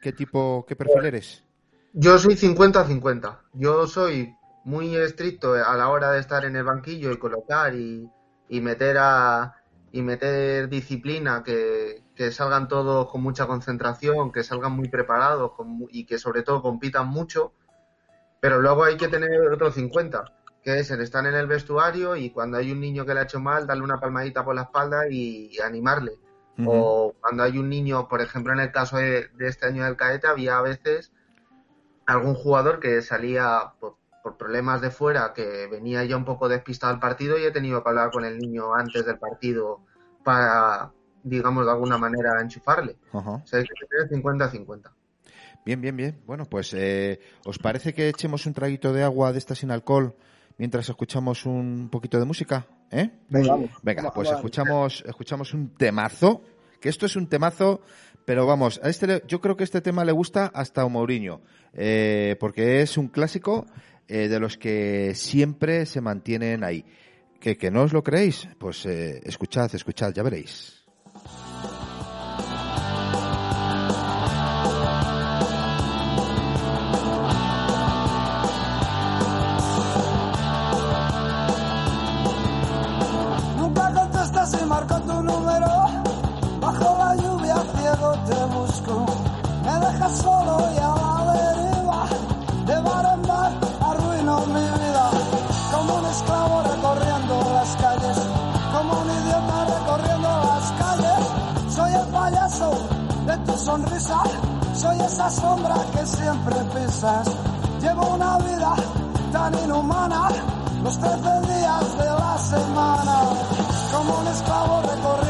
¿Qué tipo, qué perfil eres?
Yo soy 50-50. Yo soy muy estricto a la hora de estar en el banquillo y colocar y meter a, y meter disciplina, que, salgan todos con mucha concentración, que salgan muy preparados y que sobre todo compitan mucho. Pero luego hay que tener otro 50, que es el estar en el vestuario y cuando hay un niño que le ha hecho mal, darle una palmadita por la espalda y, animarle. O cuando hay un niño, por ejemplo, en el caso de, este año del Caete, había a veces algún jugador que salía por, por problemas de fuera que venía ya un poco despistado al partido y he tenido que hablar con el niño antes del partido para, digamos, de alguna manera enchufarle. O sea, hay que tener 50-50.
Bien, bien, bien. Bueno, pues, eh, ¿os parece que echemos un traguito de agua de esta sin alcohol mientras escuchamos un poquito de música? ¿Eh?
Venga,
Venga pues escuchamos, escuchamos un temazo, que esto es un temazo, pero vamos, a este, yo creo que este tema le gusta hasta a Mourinho, eh, porque es un clásico eh, de los que siempre se mantienen ahí. ¿Que, que no os lo creéis? Pues eh, escuchad, escuchad, ya veréis.
Esa sombra que siempre pisas. Llevo una vida tan inhumana, los 13 días de la semana, como un esclavo recorriendo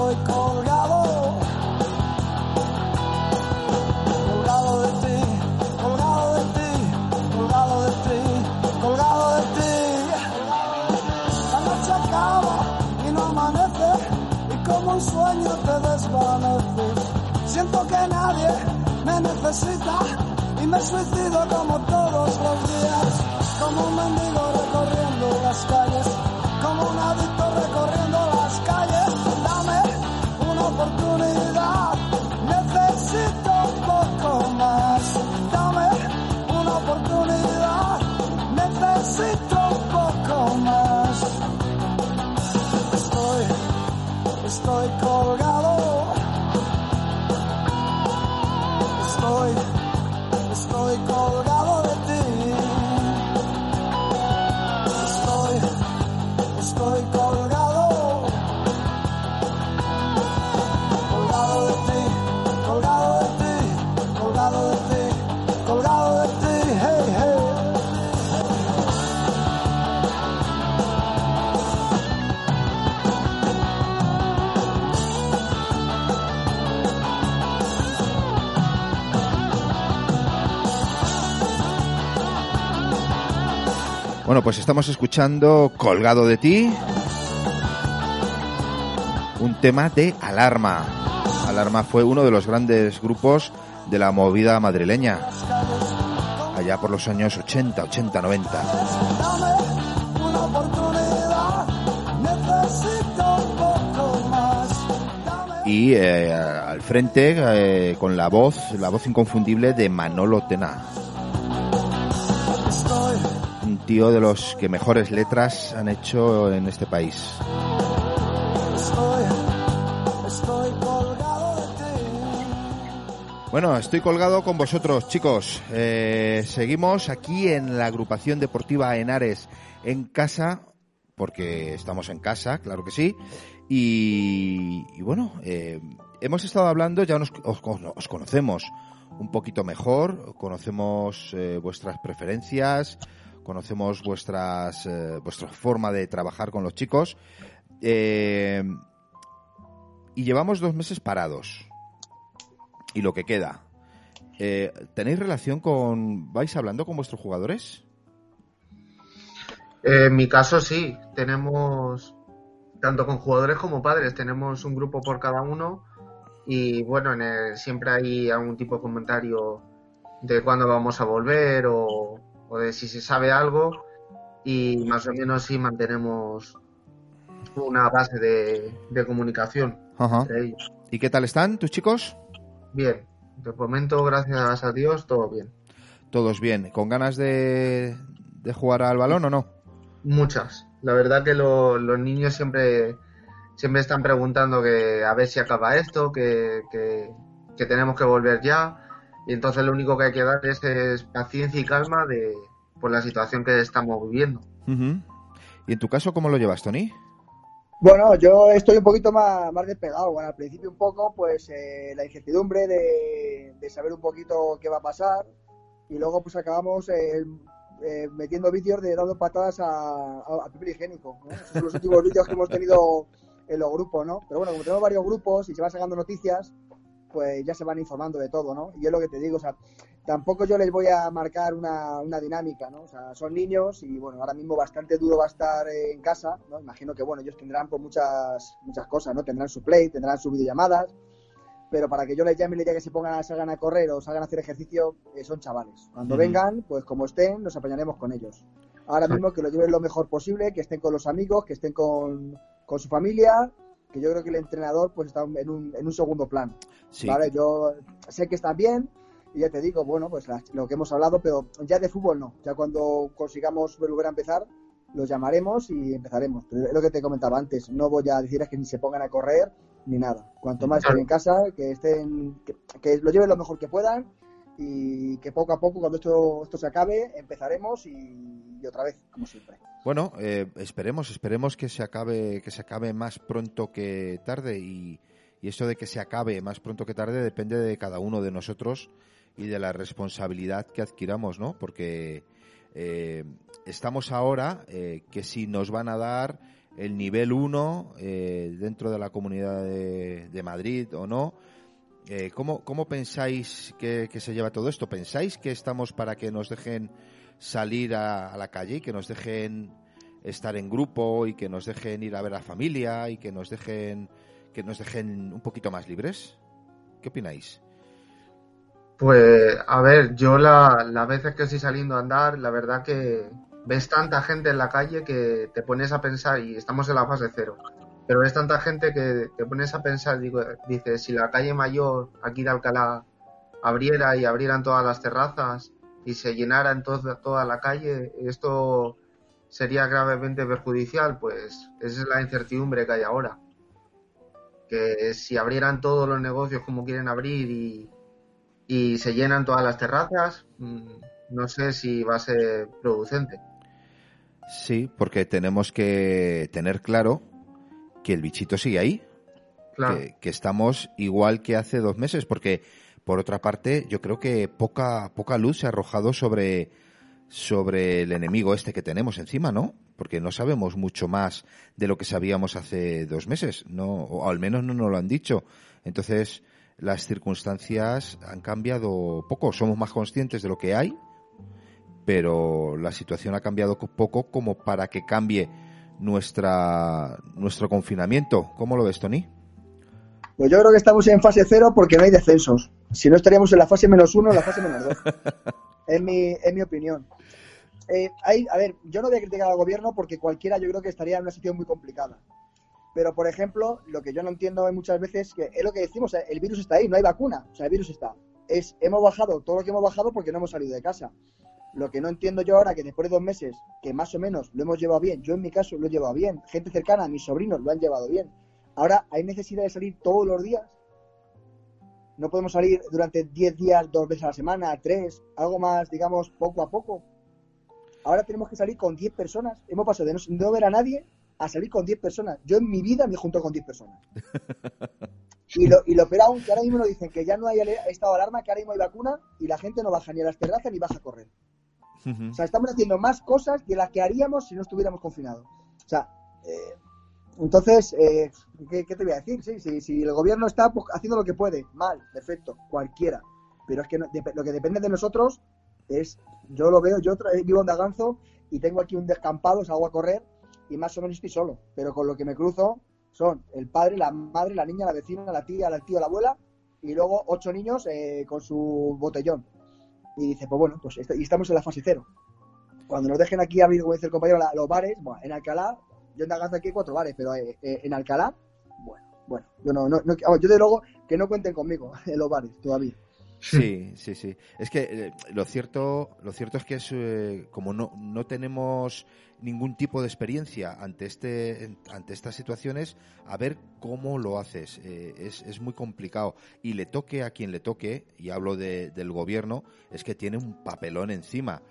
estoy colgado. Colgado de ti, colgado de ti, colgado de ti, colgado de ti. La noche acaba y no amanece y como un sueño te desvaneces. Siento que nadie me necesita y me suicido como todos los días, como un mendigo recorriendo las calles,
Pues estamos escuchando Colgado de ti, un tema de Alarma. Alarma fue uno de los grandes grupos de la movida madrileña, allá por los años 80, 80, 90.
Dame una oportunidad, necesito un poco más. Dame
Y eh, al frente, eh, con la voz, la voz inconfundible de Manolo Tena, tío de los que mejores letras han hecho en este país. Bueno, estoy colgado con vosotros, chicos. Eh, seguimos aquí en la agrupación deportiva Henares en casa, porque estamos en casa, claro que sí. Y, y bueno, eh, hemos estado hablando, ya nos, os, os conocemos un poquito mejor, conocemos eh, vuestras preferencias, conocemos vuestras, eh, vuestra forma de trabajar con los chicos. Eh, y llevamos dos meses parados y lo que queda. Eh, ¿Tenéis relación con... ¿Vais hablando con vuestros jugadores?
Eh, en mi caso sí, tenemos, tanto con jugadores como padres, tenemos un grupo por cada uno y bueno, en el- siempre hay algún tipo de comentario de cuándo vamos a volver o, o de si se sabe algo y más o menos sí mantenemos una base de, de comunicación
Ajá.
entre ellos.
¿Y qué tal están tus chicos?
Bien, de momento, gracias a Dios, todo bien.
Todos bien. ¿Con ganas de, de jugar al balón o no?
Muchas. La verdad que lo- los niños siempre, siempre están preguntando que a ver si acaba esto, que, que- que tenemos que volver ya. Y entonces lo único que hay que dar es, es paciencia y calma de por la situación que estamos viviendo.
Ujú. ¿Y en tu caso cómo lo llevas, Tony?
Bueno, yo estoy un poquito más, más despegado. Bueno, al principio un poco, pues eh, la incertidumbre de, de saber un poquito qué va a pasar y luego pues acabamos eh, eh, metiendo vídeos de dando patadas a, a, a papel higiénico. ¿no? Esos son los últimos vídeos que hemos tenido en los grupos, ¿no? Pero bueno, como tenemos varios grupos y se van sacando noticias, pues ya se van informando de todo, ¿no? Y es lo que te digo, o sea, tampoco yo les voy a marcar una, una dinámica, ¿no? O sea, son niños y bueno, ahora mismo bastante duro va a estar en casa, ¿no? Imagino que bueno, ellos tendrán pues muchas, muchas cosas, ¿no? Tendrán su play, tendrán sus videollamadas, pero para que yo les llame y les diga que se pongan, salgan a correr o salgan a hacer ejercicio, eh, son chavales. Cuando vengan, pues como estén, nos apañaremos con ellos. Ahora mismo que lo lleven lo mejor posible, que estén con los amigos, que estén con, con su familia que yo creo que el entrenador pues está en un, en un segundo plano.
Sí.
¿vale? Yo sé que están bien y ya te digo, bueno, pues la- lo que hemos hablado, pero ya de fútbol no. Ya cuando consigamos volver a empezar, los llamaremos y empezaremos. Pero es lo que te comentaba antes, no voy a decirles que ni se pongan a correr ni nada. Cuanto más estén en casa, que estén, que, que lo lleven lo mejor que puedan y que poco a poco, cuando esto, esto se acabe, empezaremos y, otra vez, como siempre.
Bueno, eh, esperemos, esperemos que se acabe, que se acabe más pronto que tarde y, y eso de que se acabe más pronto que tarde depende de cada uno de nosotros y de la responsabilidad que adquiramos, ¿no? Porque eh, estamos ahora eh, que si nos van a dar el nivel 1 eh, dentro de la comunidad de, de Madrid o no. Eh, ¿cómo, ¿Cómo pensáis que, se lleva todo esto? ¿Pensáis que estamos para que nos dejen salir a, la calle y que nos dejen estar en grupo y que nos dejen ir a ver a familia y que nos dejen que nos dejen un poquito más libres? ¿Qué opináis?
Pues, a ver, yo la, las veces que estoy saliendo a andar, la verdad que ves tanta gente en la calle que te pones a pensar, y estamos en la fase cero, pero ves tanta gente que te pones a pensar, dices, si la calle mayor aquí de Alcalá abriera y abrieran todas las terrazas y se llenara en toda, toda la calle, esto sería gravemente perjudicial, pues esa es la incertidumbre que hay ahora. Que si abrieran todos los negocios como quieren abrir y, y se llenan todas las terrazas, mm, no sé si va a ser producente.
Sí, porque tenemos que tener claro que el bichito sigue ahí,
Claro,
que, que estamos igual que hace dos meses, porque por otra parte yo creo que poca poca luz se ha arrojado sobre sobre el enemigo este que tenemos encima, ¿no? Porque no sabemos mucho más de lo que sabíamos hace dos meses, no, o al menos no nos lo han dicho. Entonces las circunstancias han cambiado poco, somos más conscientes de lo que hay, pero la situación ha cambiado co- poco como para que cambie nuestra nuestro confinamiento. ¿Cómo lo ves, Tony?
Pues yo creo que estamos en fase cero porque no hay descensos. Si no estaríamos en la fase menos uno, en la fase menos dos. es, mi, es mi opinión. Eh, hay, a ver, yo no voy a criticar al gobierno porque cualquiera yo creo que estaría en una situación muy complicada. Pero, por ejemplo, lo que yo no entiendo muchas veces que es lo que decimos, el virus está ahí, no hay vacuna. O sea, el virus está. Es, hemos bajado todo lo que hemos bajado porque no hemos salido de casa. Lo que no entiendo yo ahora, que después de dos meses, que más o menos lo hemos llevado bien, yo en mi caso lo he llevado bien, gente cercana, mis sobrinos lo han llevado bien. Ahora, ¿hay necesidad de salir todos los días? No podemos salir durante 10 días, dos veces a la semana, tres, algo más, digamos, poco a poco. Ahora tenemos que salir con 10 personas. Hemos pasado de no, no ver a nadie a salir con 10 personas. Yo en mi vida me junto con 10 personas. Y lo, y lo peor aún, que ahora mismo nos dicen que ya no hay estado de alarma, que ahora mismo hay vacuna y la gente no baja ni a las terrazas ni baja a correr. O sea, estamos haciendo más cosas de las que haríamos si no estuviéramos confinados. O sea, eh, entonces, eh, ¿qué, te voy a decir? Sí, sí, si el gobierno está pues, haciendo lo que puede, mal, perfecto, cualquiera. Pero es que no- dep- lo que depende de nosotros es, yo lo veo, yo vivo en Daganzo y tengo aquí un descampado, salgo a correr y más o menos estoy solo. Pero con lo que me cruzo son el padre, la madre, la niña, la vecina, la tía, el tío, la abuela y luego ocho niños eh, con su botellón. Y dice, pues bueno, pues y estamos en la fase cero. Cuando nos dejen aquí abrir, como dice el compañero, los bares, bueno, en Alcalá, yo en Daganzo aquí cuatro bares, pero eh, eh, en Alcalá, bueno, bueno, yo no, no, no- yo de luego que no cuenten conmigo en los bares todavía.
Sí, sí, sí. Es que eh, lo cierto, lo cierto es que es eh, como no, no tenemos ningún tipo de experiencia ante este, ante estas situaciones, a ver cómo lo haces. Eh, es, es muy complicado y le toque a quien le toque, y hablo de- del gobierno, es que tiene un papelón encima.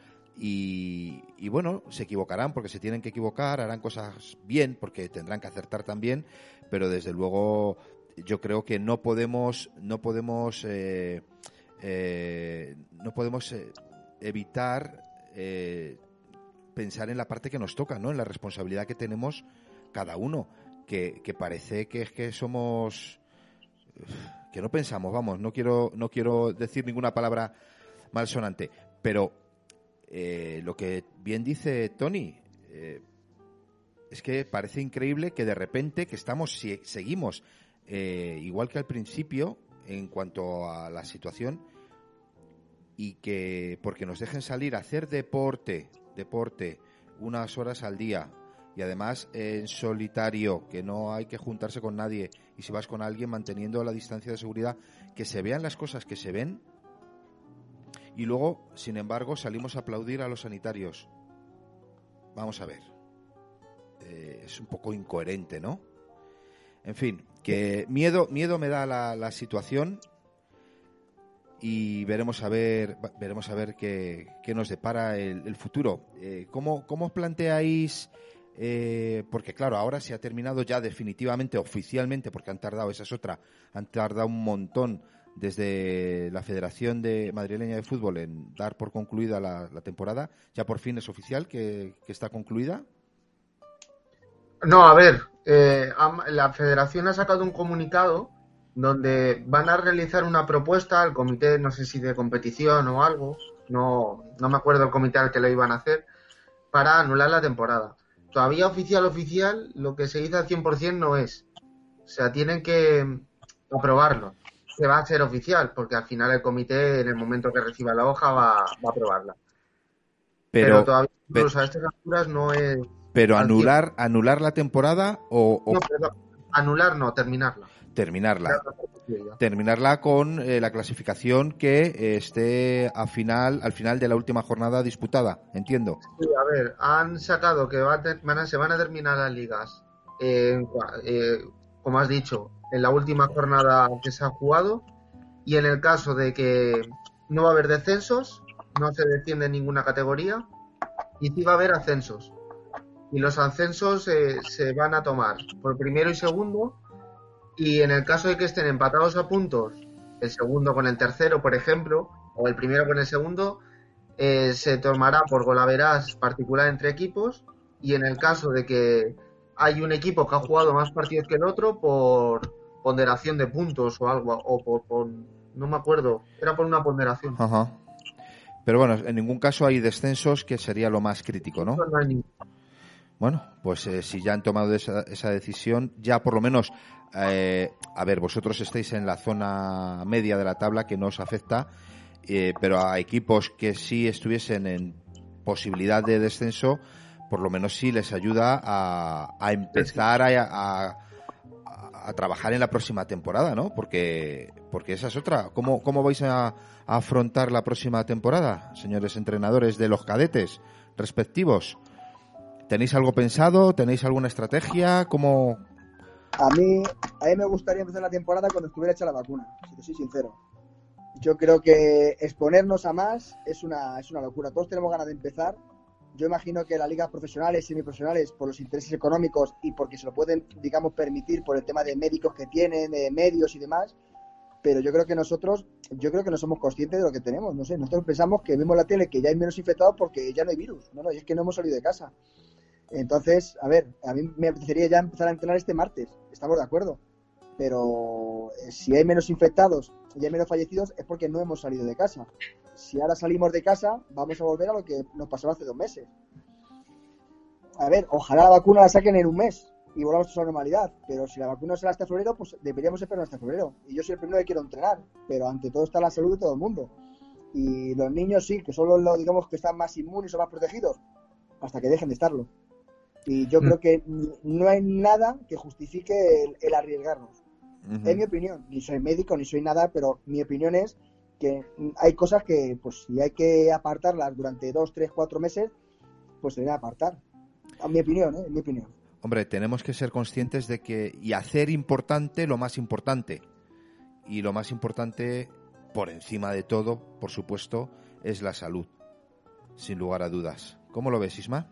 Y, y bueno, se equivocarán porque se tienen que equivocar, harán cosas bien porque tendrán que acertar también, pero desde luego yo creo que no podemos, no podemos, eh, eh, no podemos eh, evitar eh, pensar en la parte que nos toca, ¿no? En la responsabilidad que tenemos cada uno, que, que parece que es que somos que no pensamos, vamos, no quiero, no quiero decir ninguna palabra malsonante, pero lo que bien dice Tony, es que parece increíble que de repente que estamos, si seguimos igual que al principio en cuanto a la situación y que porque nos dejen salir a hacer deporte, deporte unas horas al día y además en solitario, que no hay que juntarse con nadie y si vas con alguien manteniendo la distancia de seguridad, que se vean las cosas que se ven y luego, sin embargo, salimos a aplaudir a los sanitarios. Vamos a ver. Eh, es un poco incoherente, ¿no? En fin, que miedo, miedo me da la, la situación y veremos a ver, veremos a ver qué, qué nos depara el, futuro. Eh, ¿cómo, ¿Cómo os planteáis? eh, porque claro, ahora se ha terminado ya definitivamente, oficialmente, porque han tardado, esa es otra, han tardado un montón desde la Federación de Madrileña de Fútbol en dar por concluida la, temporada. Ya por fin es oficial que, que está concluida.
No, a ver, eh, la federación ha sacado un comunicado donde van a realizar una propuesta al comité, no sé si de competición o algo, no, no me acuerdo el comité al que lo iban a hacer, para anular la temporada. Todavía oficial, oficial, lo que se dice al 100% no es. O sea, tienen que aprobarlo. Que va a ser oficial, porque al final el comité, en el momento que reciba la hoja, va, va a aprobarla. Pero,
Pero,
todavía,
pero-
incluso a estas alturas, no es.
pero anular, anular la temporada o, o
No, perdón, anular no, terminarla.
Terminarla. terminarla con eh, la clasificación que eh, esté a final, al final de la última jornada disputada, entiendo.
Sí, a ver, han sacado que va a ter- van a- se van a terminar las ligas, eh, eh, como has dicho, en la última jornada que se ha jugado y en el caso de que no va a haber descensos, no se desciende en ninguna categoría y sí va a haber ascensos. Y los ascensos eh, se van a tomar por primero y segundo y en el caso de que estén empatados a puntos, el segundo con el tercero, por ejemplo, o el primero con el segundo, eh, se tomará por golaveras particular entre equipos y en el caso de que hay un equipo que ha jugado más partidos que el otro por ponderación de puntos o algo o por, por- no me acuerdo era por una ponderación
Ajá. Pero bueno, en ningún caso hay descensos, que sería lo más crítico, ¿no?
No hay ningún-
Bueno, pues eh, si ya han tomado esa, esa decisión, ya por lo menos, eh, a ver, vosotros estáis en la zona media de la tabla que no os afecta, eh, pero a equipos que sí estuviesen en posibilidad de descenso, por lo menos sí les ayuda a, a empezar a, a- a trabajar en la próxima temporada, ¿no? Porque, porque esa es otra. ¿Cómo, cómo vais a, a afrontar la próxima temporada, señores entrenadores de los cadetes respectivos? ¿Tenéis algo pensado? ¿Tenéis alguna estrategia? ¿Cómo...?
A mí, a mí me gustaría empezar la temporada cuando estuviera hecha la vacuna, si te soy sincero. Yo creo que exponernos a más es una, es una locura. Todos tenemos ganas de empezar. Yo imagino que las ligas profesionales, semiprofesionales, por los intereses económicos y porque se lo pueden, digamos, permitir por el tema de médicos que tienen, de medios y demás, pero yo creo que nosotros, yo creo que no somos conscientes de lo que tenemos. No sé, nosotros pensamos que vemos la tele que ya hay menos infectados porque ya no hay virus. No, no, y es que no hemos salido de casa. Entonces, a ver, a mí me apetecería ya empezar a entrenar este martes, estamos de acuerdo. Pero eh, si hay menos infectados y hay menos fallecidos es porque no hemos salido de casa. Si ahora salimos de casa, vamos a volver a lo que nos pasó hace dos meses. A ver, ojalá la vacuna la saquen en un mes y volvamos a su normalidad. Pero si la vacuna sale hasta febrero, pues deberíamos esperar hasta febrero. Y yo soy el primero que quiero entrenar, pero ante todo está la salud de todo el mundo. Y los niños sí, que son los, digamos, que están más inmunes o más protegidos, hasta que dejen de estarlo. Y yo
Mm.
creo que no hay nada que justifique el, el arriesgarnos. Es mi opinión. Ni soy médico, ni soy nada, pero mi opinión es que hay cosas que, pues, si hay que apartarlas durante dos, tres, cuatro meses, pues se deben apartar. A mi opinión, ¿eh? mi opinión.
Hombre, tenemos que ser conscientes de que y hacer importante lo más importante. Y lo más importante, por encima de todo, por supuesto, es la salud. Sin lugar a dudas. ¿Cómo lo ves, Isma?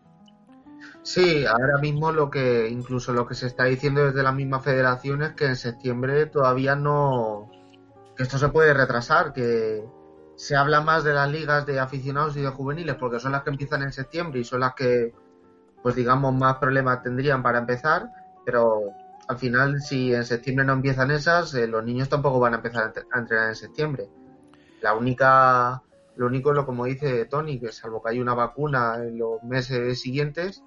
Sí, ahora mismo lo que incluso lo que se está diciendo desde la misma federación es que en septiembre todavía no que esto se puede retrasar, que se habla más de las ligas de aficionados y de juveniles porque son las que empiezan en septiembre y son las que pues digamos más problemas tendrían para empezar, pero al final si en septiembre no empiezan esas, eh, los niños tampoco van a empezar a entre- a entrenar en septiembre. La única lo único es lo como dice Tony, que salvo que hay una vacuna en los meses siguientes,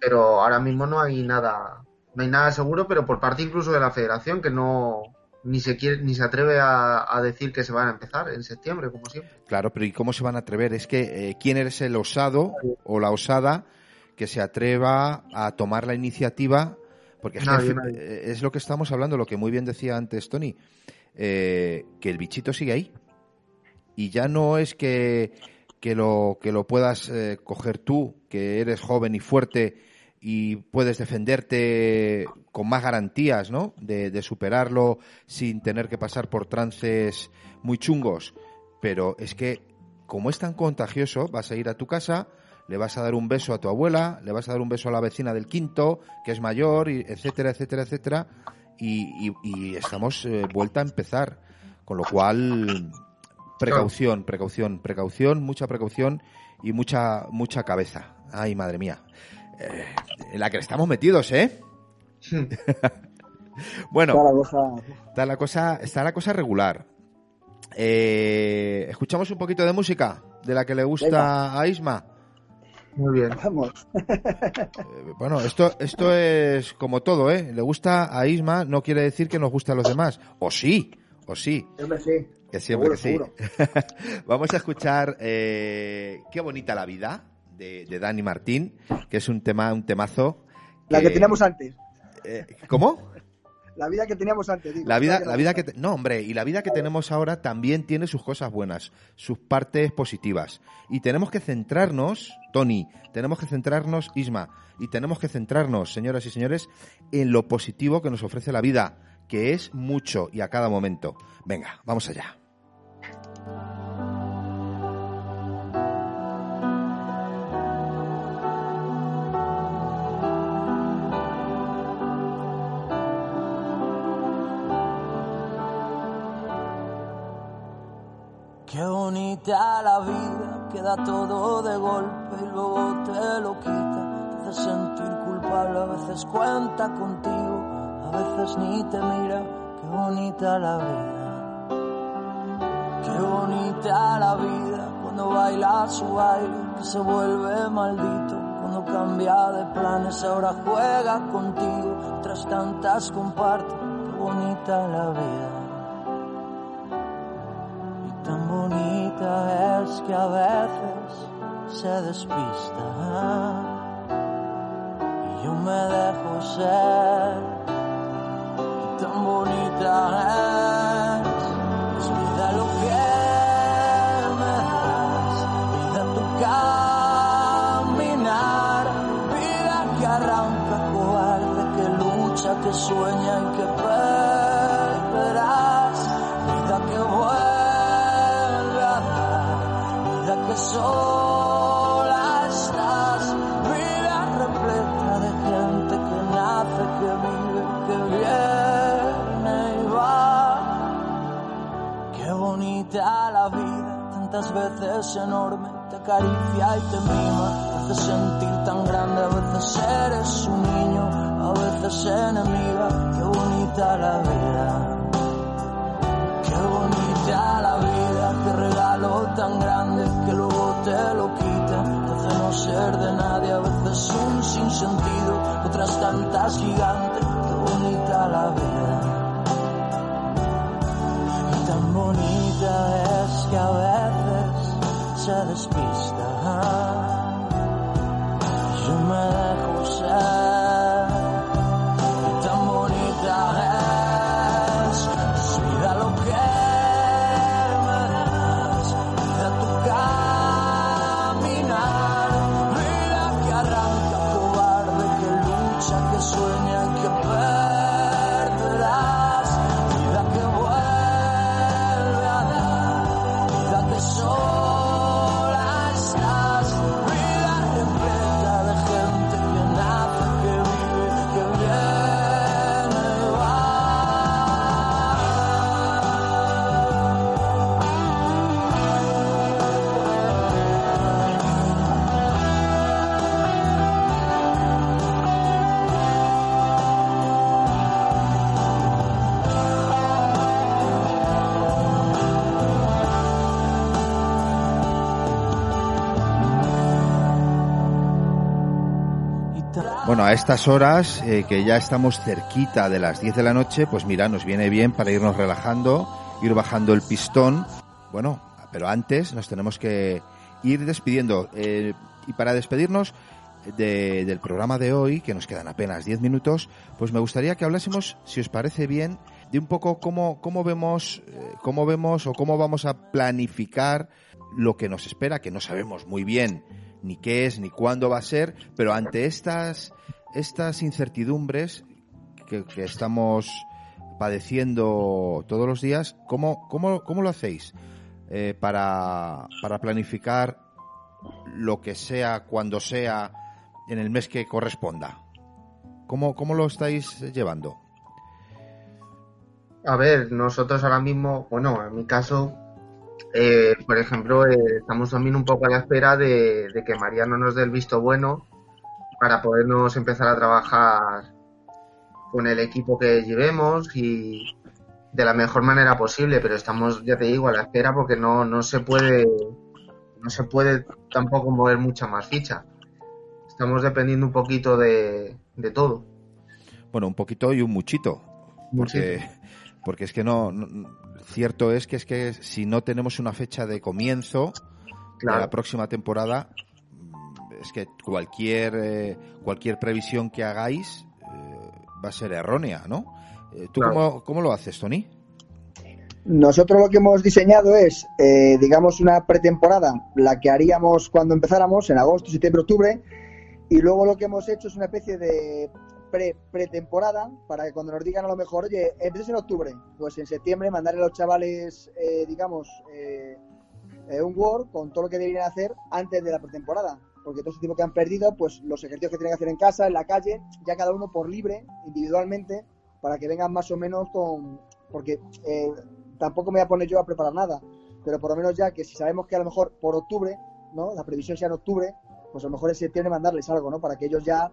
pero ahora mismo no hay nada, no hay nada seguro, pero por parte incluso de la federación que no ni se quiere, ni se atreve a, a decir que se van a empezar en septiembre, como siempre.
Claro, pero ¿y cómo se van a atrever? Es que, eh, ¿quién eres el osado o la osada que se atreva a tomar la iniciativa, porque es,
Nadie,
eh, es lo que estamos hablando, lo que muy bien decía antes Tony, eh, que el bichito sigue ahí. Y ya no es que, que, lo, que lo puedas eh, coger tú, que eres joven y fuerte y puedes defenderte con más garantías, ¿no? De, superarlo sin tener que pasar por trances muy chungos. Pero es que, como es tan contagioso, vas a ir a tu casa, le vas a dar un beso a tu abuela, le vas a dar un beso a la vecina del quinto, que es mayor, y etcétera, etcétera, etcétera. Y estamos eh, vuelta a empezar. Con lo cual, precaución, precaución, precaución, mucha precaución y mucha, mucha cabeza. Ay, madre mía. Eh, en la que estamos metidos, ¿eh? bueno,
Toda la cosa.
está la cosa, está la cosa regular. Eh, Escuchamos un poquito de música de la que le gusta a Isma.
Muy bien.
Vamos.
Eh, Bueno, esto, esto es como todo, ¿eh? Le gusta a Isma, no quiere decir que nos guste a los demás. O sí, o sí.
Hombre, sí.
Que siempre
Seguro,
que sí. Vamos a escuchar eh, Qué bonita la vida de, de Dani Martín, que es un tema, un temazo.
La que teníamos antes.
eh, ¿Cómo?
La vida que teníamos antes. digo.
La vida, la vida que te- no hombre, y la vida que tenemos ahora también tiene sus cosas buenas, sus partes positivas. Y tenemos que centrarnos, Tony, tenemos que centrarnos, Isma, y tenemos que centrarnos, señoras y señores, en lo positivo que nos ofrece la vida, que es mucho y a cada momento. Venga, vamos allá.
Qué bonita la vida, que da todo de golpe y luego te lo quita. Te hace sentir culpable, a veces cuenta contigo, a veces ni te mira. Qué bonita la vida. Qué bonita la vida, cuando baila su baile, que se vuelve maldito. Cuando cambia de planes, ahora juega contigo, tras tantas comparte. Qué bonita la vida. Tan bonita es que a veces se despista. Y yo me dejo ser. Tan bonita es. Tantas veces enorme, te acaricia y te mima, te hace sentir tan grande, a veces eres un niño, a veces enemiga, qué bonita la vida. Qué bonita la vida, qué regalo tan grande que luego te lo quita, te hace no ser de nadie, a veces un sinsentido, otras tantas gigantes, veces
estas horas, eh, que ya estamos cerquita de las 10 de la noche, pues mira, nos viene bien para irnos relajando, ir bajando el pistón. Bueno, pero antes nos tenemos que ir despidiendo. Eh, y para despedirnos, de- del programa de hoy, que nos quedan apenas 10 minutos, pues me gustaría que hablásemos, si os parece bien, de un poco cómo, cómo vemos, eh, cómo vemos o cómo vamos a planificar lo que nos espera, que no sabemos muy bien ni qué es ni cuándo va a ser, pero ante estas, estas incertidumbres que, estamos padeciendo todos los días, ¿cómo, cómo, cómo lo hacéis eh, para, para planificar lo que sea, cuando sea, en el mes que corresponda? ¿Cómo, cómo lo estáis llevando?
A ver, nosotros ahora mismo, bueno, en mi caso, eh, por ejemplo, eh, estamos también un poco a la espera de, de que Mariano nos dé el visto bueno para podernos empezar a trabajar con el equipo que llevemos y de la mejor manera posible, pero estamos, ya te digo, a la espera porque no, no se puede, no se puede tampoco mover mucha más ficha. Estamos dependiendo un poquito de, de todo.
Bueno, un poquito y un muchito. Porque, porque es que no, no- Cierto es que es que si no tenemos una fecha de comienzo de
Claro.
la próxima temporada, es que cualquier, eh, cualquier previsión que hagáis eh, va a ser errónea, ¿no? Eh, ¿Tú
Claro.
cómo, cómo lo haces, Tony?
Nosotros lo que hemos diseñado es, eh, digamos, una pretemporada, la que haríamos cuando empezáramos, en agosto, septiembre, octubre, y luego lo que hemos hecho es una especie de pre pretemporada para que cuando nos digan a lo mejor, oye, empieces en octubre, pues en septiembre mandarle a los chavales, eh, digamos, eh, eh, un Word con todo lo que deberían hacer antes de la pretemporada. Porque todo ese tiempo que han perdido, pues los ejercicios que tienen que hacer en casa, en la calle, ya cada uno por libre, individualmente, para que vengan más o menos con. Porque eh, tampoco me voy a poner yo a preparar nada, pero por lo menos ya que si sabemos que a lo mejor por octubre, ¿no? La previsión sea en octubre, pues a lo mejor en septiembre mandarles algo, ¿no? Para que ellos ya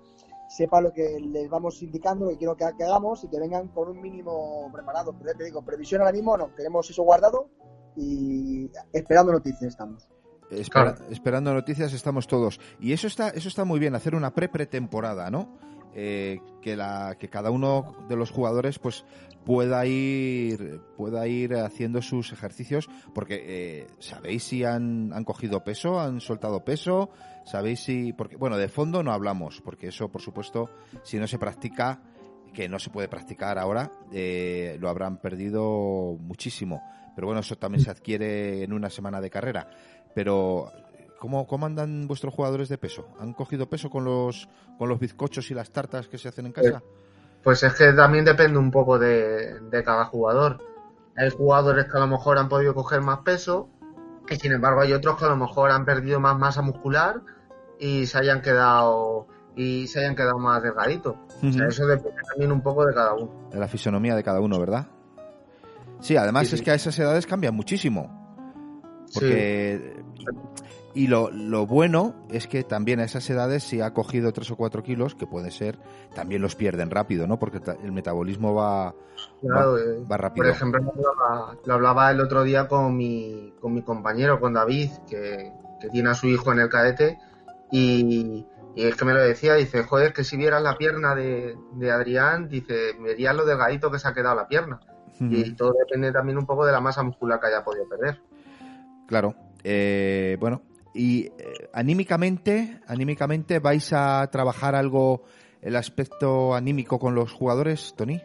sepan lo que les vamos indicando, lo que quiero que, hagamos y que vengan con un mínimo preparado. Pero ya te digo, previsión ahora mismo no, tenemos eso guardado y esperando noticias estamos.
Espera-
Claro.
Esperando noticias estamos todos. Y eso está, eso está muy bien, hacer una pre-pretemporada, ¿no? Eh, que, la, que cada uno de los jugadores pues pueda ir, pueda ir haciendo sus ejercicios, porque eh, ¿sabéis si han, han cogido peso, han soltado peso? ¿Sabéis si...? Porque, bueno, de fondo no hablamos, porque eso, por supuesto, si no se practica, que no se puede practicar ahora, eh, lo habrán perdido muchísimo. Pero bueno, eso también se adquiere en una semana de carrera. Pero, ¿cómo, cómo andan vuestros jugadores de peso? ¿Han cogido peso con los, con los bizcochos y las tartas que se hacen en casa?
Pues es que también depende un poco de, de cada jugador. Hay jugadores que a lo mejor han podido coger más peso y sin embargo hay otros que a lo mejor han perdido más masa muscular y se hayan quedado y se hayan quedado más delgaditos. O sea, eso depende también un poco de cada uno.
De la fisonomía de cada uno, ¿verdad? Sí, además
Sí,
es
sí.
que a esas edades cambian muchísimo. Porque... Y lo, lo bueno es que también a esas edades, si ha cogido 3 o 4 kilos, que puede ser, también los pierden rápido, ¿no? Porque el metabolismo va,
Claro,
va,
eh,
va rápido.
Por ejemplo, lo hablaba, lo hablaba el otro día con mi, con mi compañero, con David, que, que tiene a su hijo en el cadete, y, y es que me lo decía, dice, joder, que si vieras la pierna de, de Adrián, dice, verías lo delgadito que se ha quedado la pierna. Y todo depende también un poco de la masa muscular que haya podido perder.
Claro. Eh, bueno, y eh, anímicamente, anímicamente vais a trabajar algo el aspecto anímico con los jugadores, Tony.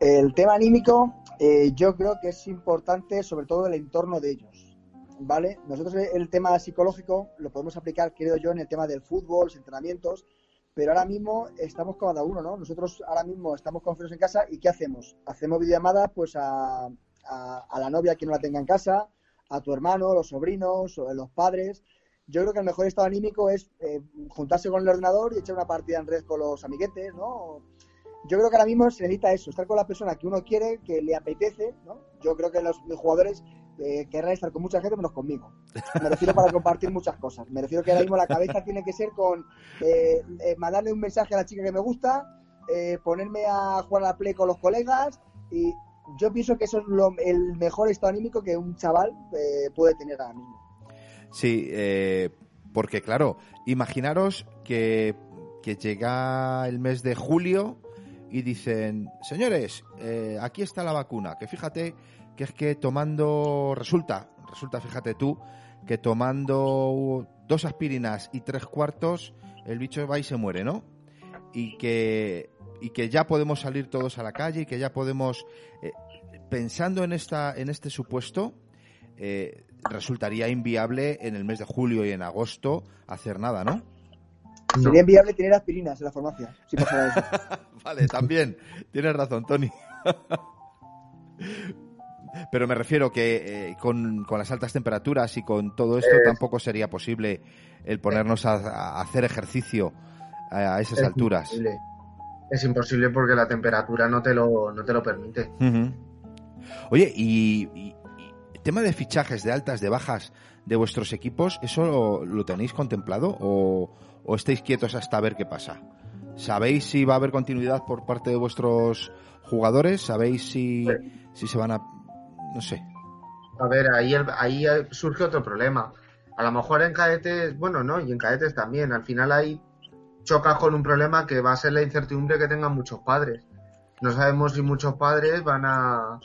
El tema anímico, eh, yo creo que es importante, sobre todo el entorno de ellos. ¿Vale? Nosotros el tema psicológico lo podemos aplicar, creo yo, en el tema del fútbol, los entrenamientos, pero ahora mismo estamos cada uno, ¿no? Nosotros ahora mismo estamos confiados en casa y ¿qué hacemos? Hacemos videollamadas pues a, a, a la novia que no la tenga en casa, a tu hermano, los sobrinos, los padres. Yo creo que el mejor estado anímico es eh, juntarse con el ordenador y echar una partida en red con los amiguetes, ¿no? Yo creo que ahora mismo se necesita eso, estar con la persona que uno quiere, que le apetece, ¿no? Yo creo que los jugadores eh, querrán estar con mucha gente menos conmigo. Me refiero para compartir muchas cosas. Me refiero que ahora mismo la cabeza tiene que ser con eh, mandarle un mensaje a la chica que me gusta, ponerme a jugar a la play con los colegas y yo pienso que eso es lo- el mejor estado anímico que un chaval eh, puede tener ahora mismo.
Sí, eh, porque claro, imaginaros que, que llega el mes de julio y dicen, señores, eh, aquí está la vacuna, que fíjate que es que tomando, resulta, resulta, fíjate tú, que tomando dos aspirinas y tres cuartos, el bicho va y se muere, ¿no? Y que, y que ya podemos salir todos a la calle y que ya podemos, eh, pensando en, esta, en este supuesto, eh, resultaría inviable en el mes de julio y en agosto hacer nada, ¿no?
Sería inviable tener aspirinas en la farmacia. Si pasara eso.
vale, también. Tienes razón, Tony. Pero me refiero que eh, con, con las altas temperaturas y con todo esto
Eh.
tampoco sería posible el ponernos a, a hacer ejercicio a, a esas
Es
alturas.
imposible. Es imposible porque la temperatura no te lo, no te lo permite.
Oye, y, y- y tema de fichajes de altas, de bajas de vuestros equipos, ¿eso lo, lo tenéis contemplado o, o estáis quietos hasta ver qué pasa? ¿Sabéis si va a haber continuidad por parte de vuestros jugadores? ¿Sabéis si, si se van a... no sé.
A ver, ahí, el- ahí surge otro problema. A lo mejor en cadetes, bueno, no, y en cadetes también. Al final ahí chocas con un problema que va a ser la incertidumbre que tengan muchos padres. No sabemos si muchos padres van a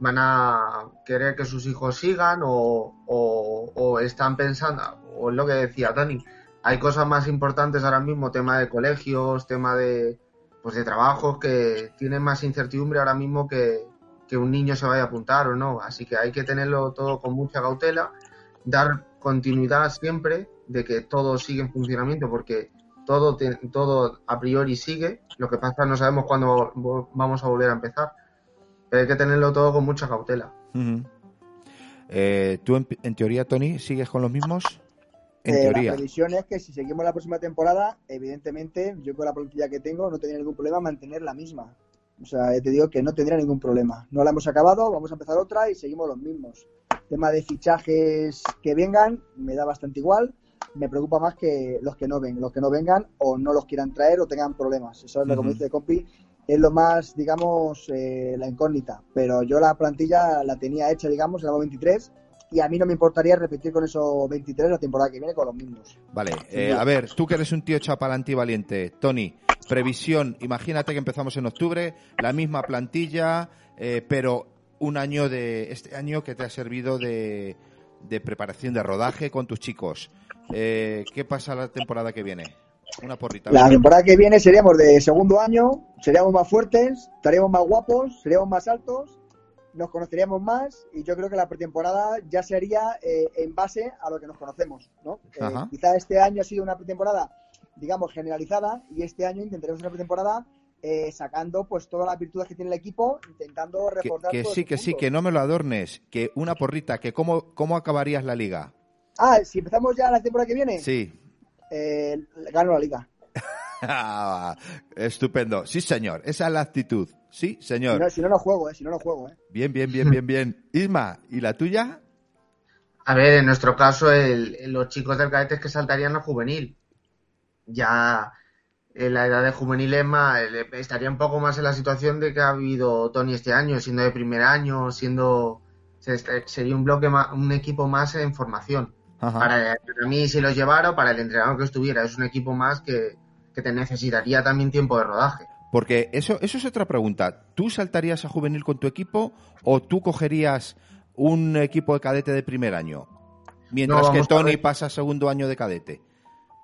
van a querer que sus hijos sigan o, o, están pensando, o es lo que decía Tony, hay cosas más importantes ahora mismo, tema de colegios, tema de pues de trabajos que tienen más incertidumbre ahora mismo que, que un niño se vaya a apuntar o no. Así que hay que tenerlo todo con mucha cautela, dar continuidad siempre de que todo sigue en funcionamiento, porque todo, a priori sigue. Lo que pasa no sabemos cuándo vamos a volver a empezar. Pero hay que tenerlo todo con mucha cautela.
Eh, ¿Tú, en, en teoría, Tony, sigues con los mismos? En
Eh,
teoría.
La previsión es que si seguimos la próxima temporada, evidentemente, yo con la plantilla que tengo no tendría ningún problema mantener la misma. O sea, te digo que no tendría ningún problema. No la hemos acabado, vamos a empezar otra y seguimos los mismos. Tema de fichajes que vengan, me da bastante igual. Me preocupa más que los que no ven, los que no vengan o no los quieran traer o tengan problemas. Eso es lo que me dice Compi, es lo más, digamos, eh, la incógnita. Pero yo la plantilla la tenía hecha, digamos, en la 23 y a mí no me importaría repetir con esos 23 la temporada que viene con los mismos.
Vale, eh, a ver, tú que eres un tío chapalante y valiente, Tony, previsión, imagínate que empezamos en octubre, la misma plantilla, eh, pero un año de, este año que te ha servido de, de preparación de rodaje con tus chicos. Eh, ¿Qué pasa la temporada que viene? Una porrita.
La temporada que viene seríamos de segundo año, seríamos más fuertes, estaríamos más guapos, seríamos más altos, nos conoceríamos más y yo creo que la pretemporada ya sería eh, en base a lo que nos conocemos, ¿no? Eh, quizá este año ha sido una pretemporada, digamos, generalizada y este año intentaremos una pretemporada eh, sacando pues todas las virtudes que tiene el equipo, intentando
Que,
reforzar
que
todos
sí, que sí, que no me lo adornes, que una porrita, que cómo, cómo acabarías la liga.
Ah, si empezamos ya la temporada que viene,
Sí.
eh, gano la liga.
Ah, Estupendo. Sí, señor. Esa es la actitud. Sí,
Si
señor.
no, si no, no juego, eh, si no, no juego. Eh.
Bien, bien, bien, bien, bien. Isma, ¿y la tuya?
A ver, en nuestro caso, el- los chicos del cadete es que saltarían al juvenil. Ya en la edad de juvenil es más, eh, estaría un poco más en la situación de que ha vivido Tony este año, siendo de primer año, siendo se- se- sería un bloque más, un equipo más en formación.
Ajá.
Para, para mí, si los llevara, para el entrenador que estuviera, es un equipo más que, que te necesitaría también tiempo de rodaje.
Porque eso, eso es otra pregunta. ¿Tú saltarías a juvenil con tu equipo o tú cogerías un equipo de cadete de primer año? Mientras
No,
que Tony pasa segundo año de cadete.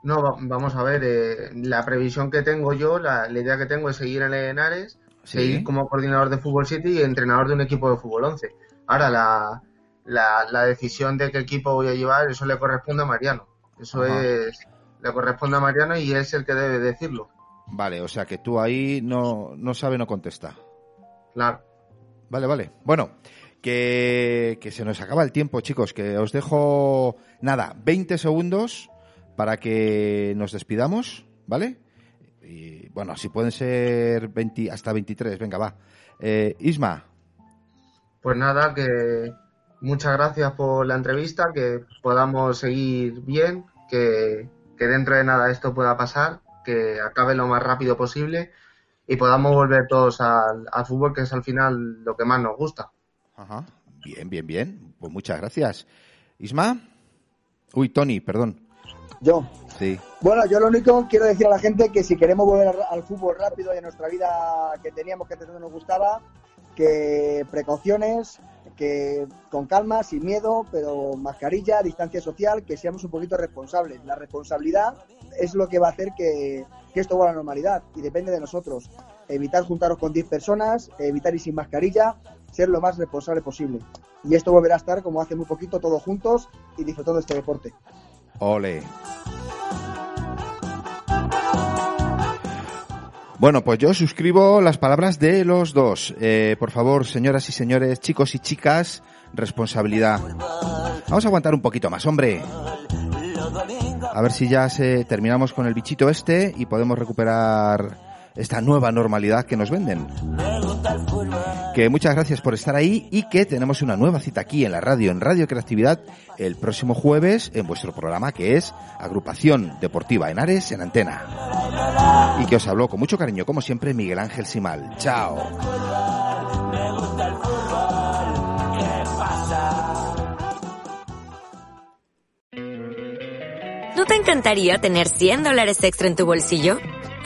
No, va- vamos a ver, eh, la previsión que tengo yo, la, la idea que tengo es seguir en el Henares,
Sí.
seguir como coordinador de Fútbol City y entrenador de un equipo de Fútbol 11. Ahora, la, la, la decisión de qué equipo voy a llevar, eso le corresponde a Mariano. Eso
Ajá.
es, le corresponde a Mariano y es el que debe decirlo.
Vale, o sea que tú ahí no, no sabe, no contesta.
Claro.
Vale, vale. Bueno, que, que se nos acaba el tiempo, chicos, que os dejo, nada, 20 segundos para que nos despidamos, ¿vale? Y bueno, si pueden ser 20, hasta 23, venga, va. Eh, Isma,
Pues nada, que muchas gracias por la entrevista, que podamos seguir bien, que, que dentro de nada esto pueda pasar, que acabe lo más rápido posible y podamos volver todos al, al fútbol, que es al final lo que más nos gusta.
Ajá. Bien, bien, bien. Pues muchas gracias. Isma. Uy, Tony, perdón.
Yo.
Sí.
Bueno, yo lo único quiero decir a la gente que si queremos volver al, al fútbol rápido y a nuestra vida que teníamos, que antes no nos gustaba, que precauciones, que con calma, sin miedo, pero mascarilla, distancia social, que seamos un poquito responsables. La responsabilidad es lo que va a hacer que, esto vuelva a la normalidad y depende de nosotros. Evitar juntaros con 10 personas, evitar ir sin mascarilla, ser lo más responsable posible. Y esto volverá a estar como hace muy poquito, todos juntos y disfrutando de este deporte.
Ole. Bueno, pues yo suscribo las palabras de los dos. Eh, por favor, señoras y señores, chicos y chicas, responsabilidad. Vamos a aguantar un poquito más, hombre. A ver si ya se terminamos con el bichito este y podemos recuperar esta nueva normalidad que nos venden. Que muchas gracias por estar ahí y que tenemos una nueva cita aquí en la radio, en Radio Creatividad, el próximo jueves en vuestro programa que es Agrupación Deportiva Henares en Antena. Y que os habló con mucho cariño, como siempre, Miguel Ángel Simal. Chao.
¿No te encantaría tener 100 dólares extra en tu bolsillo?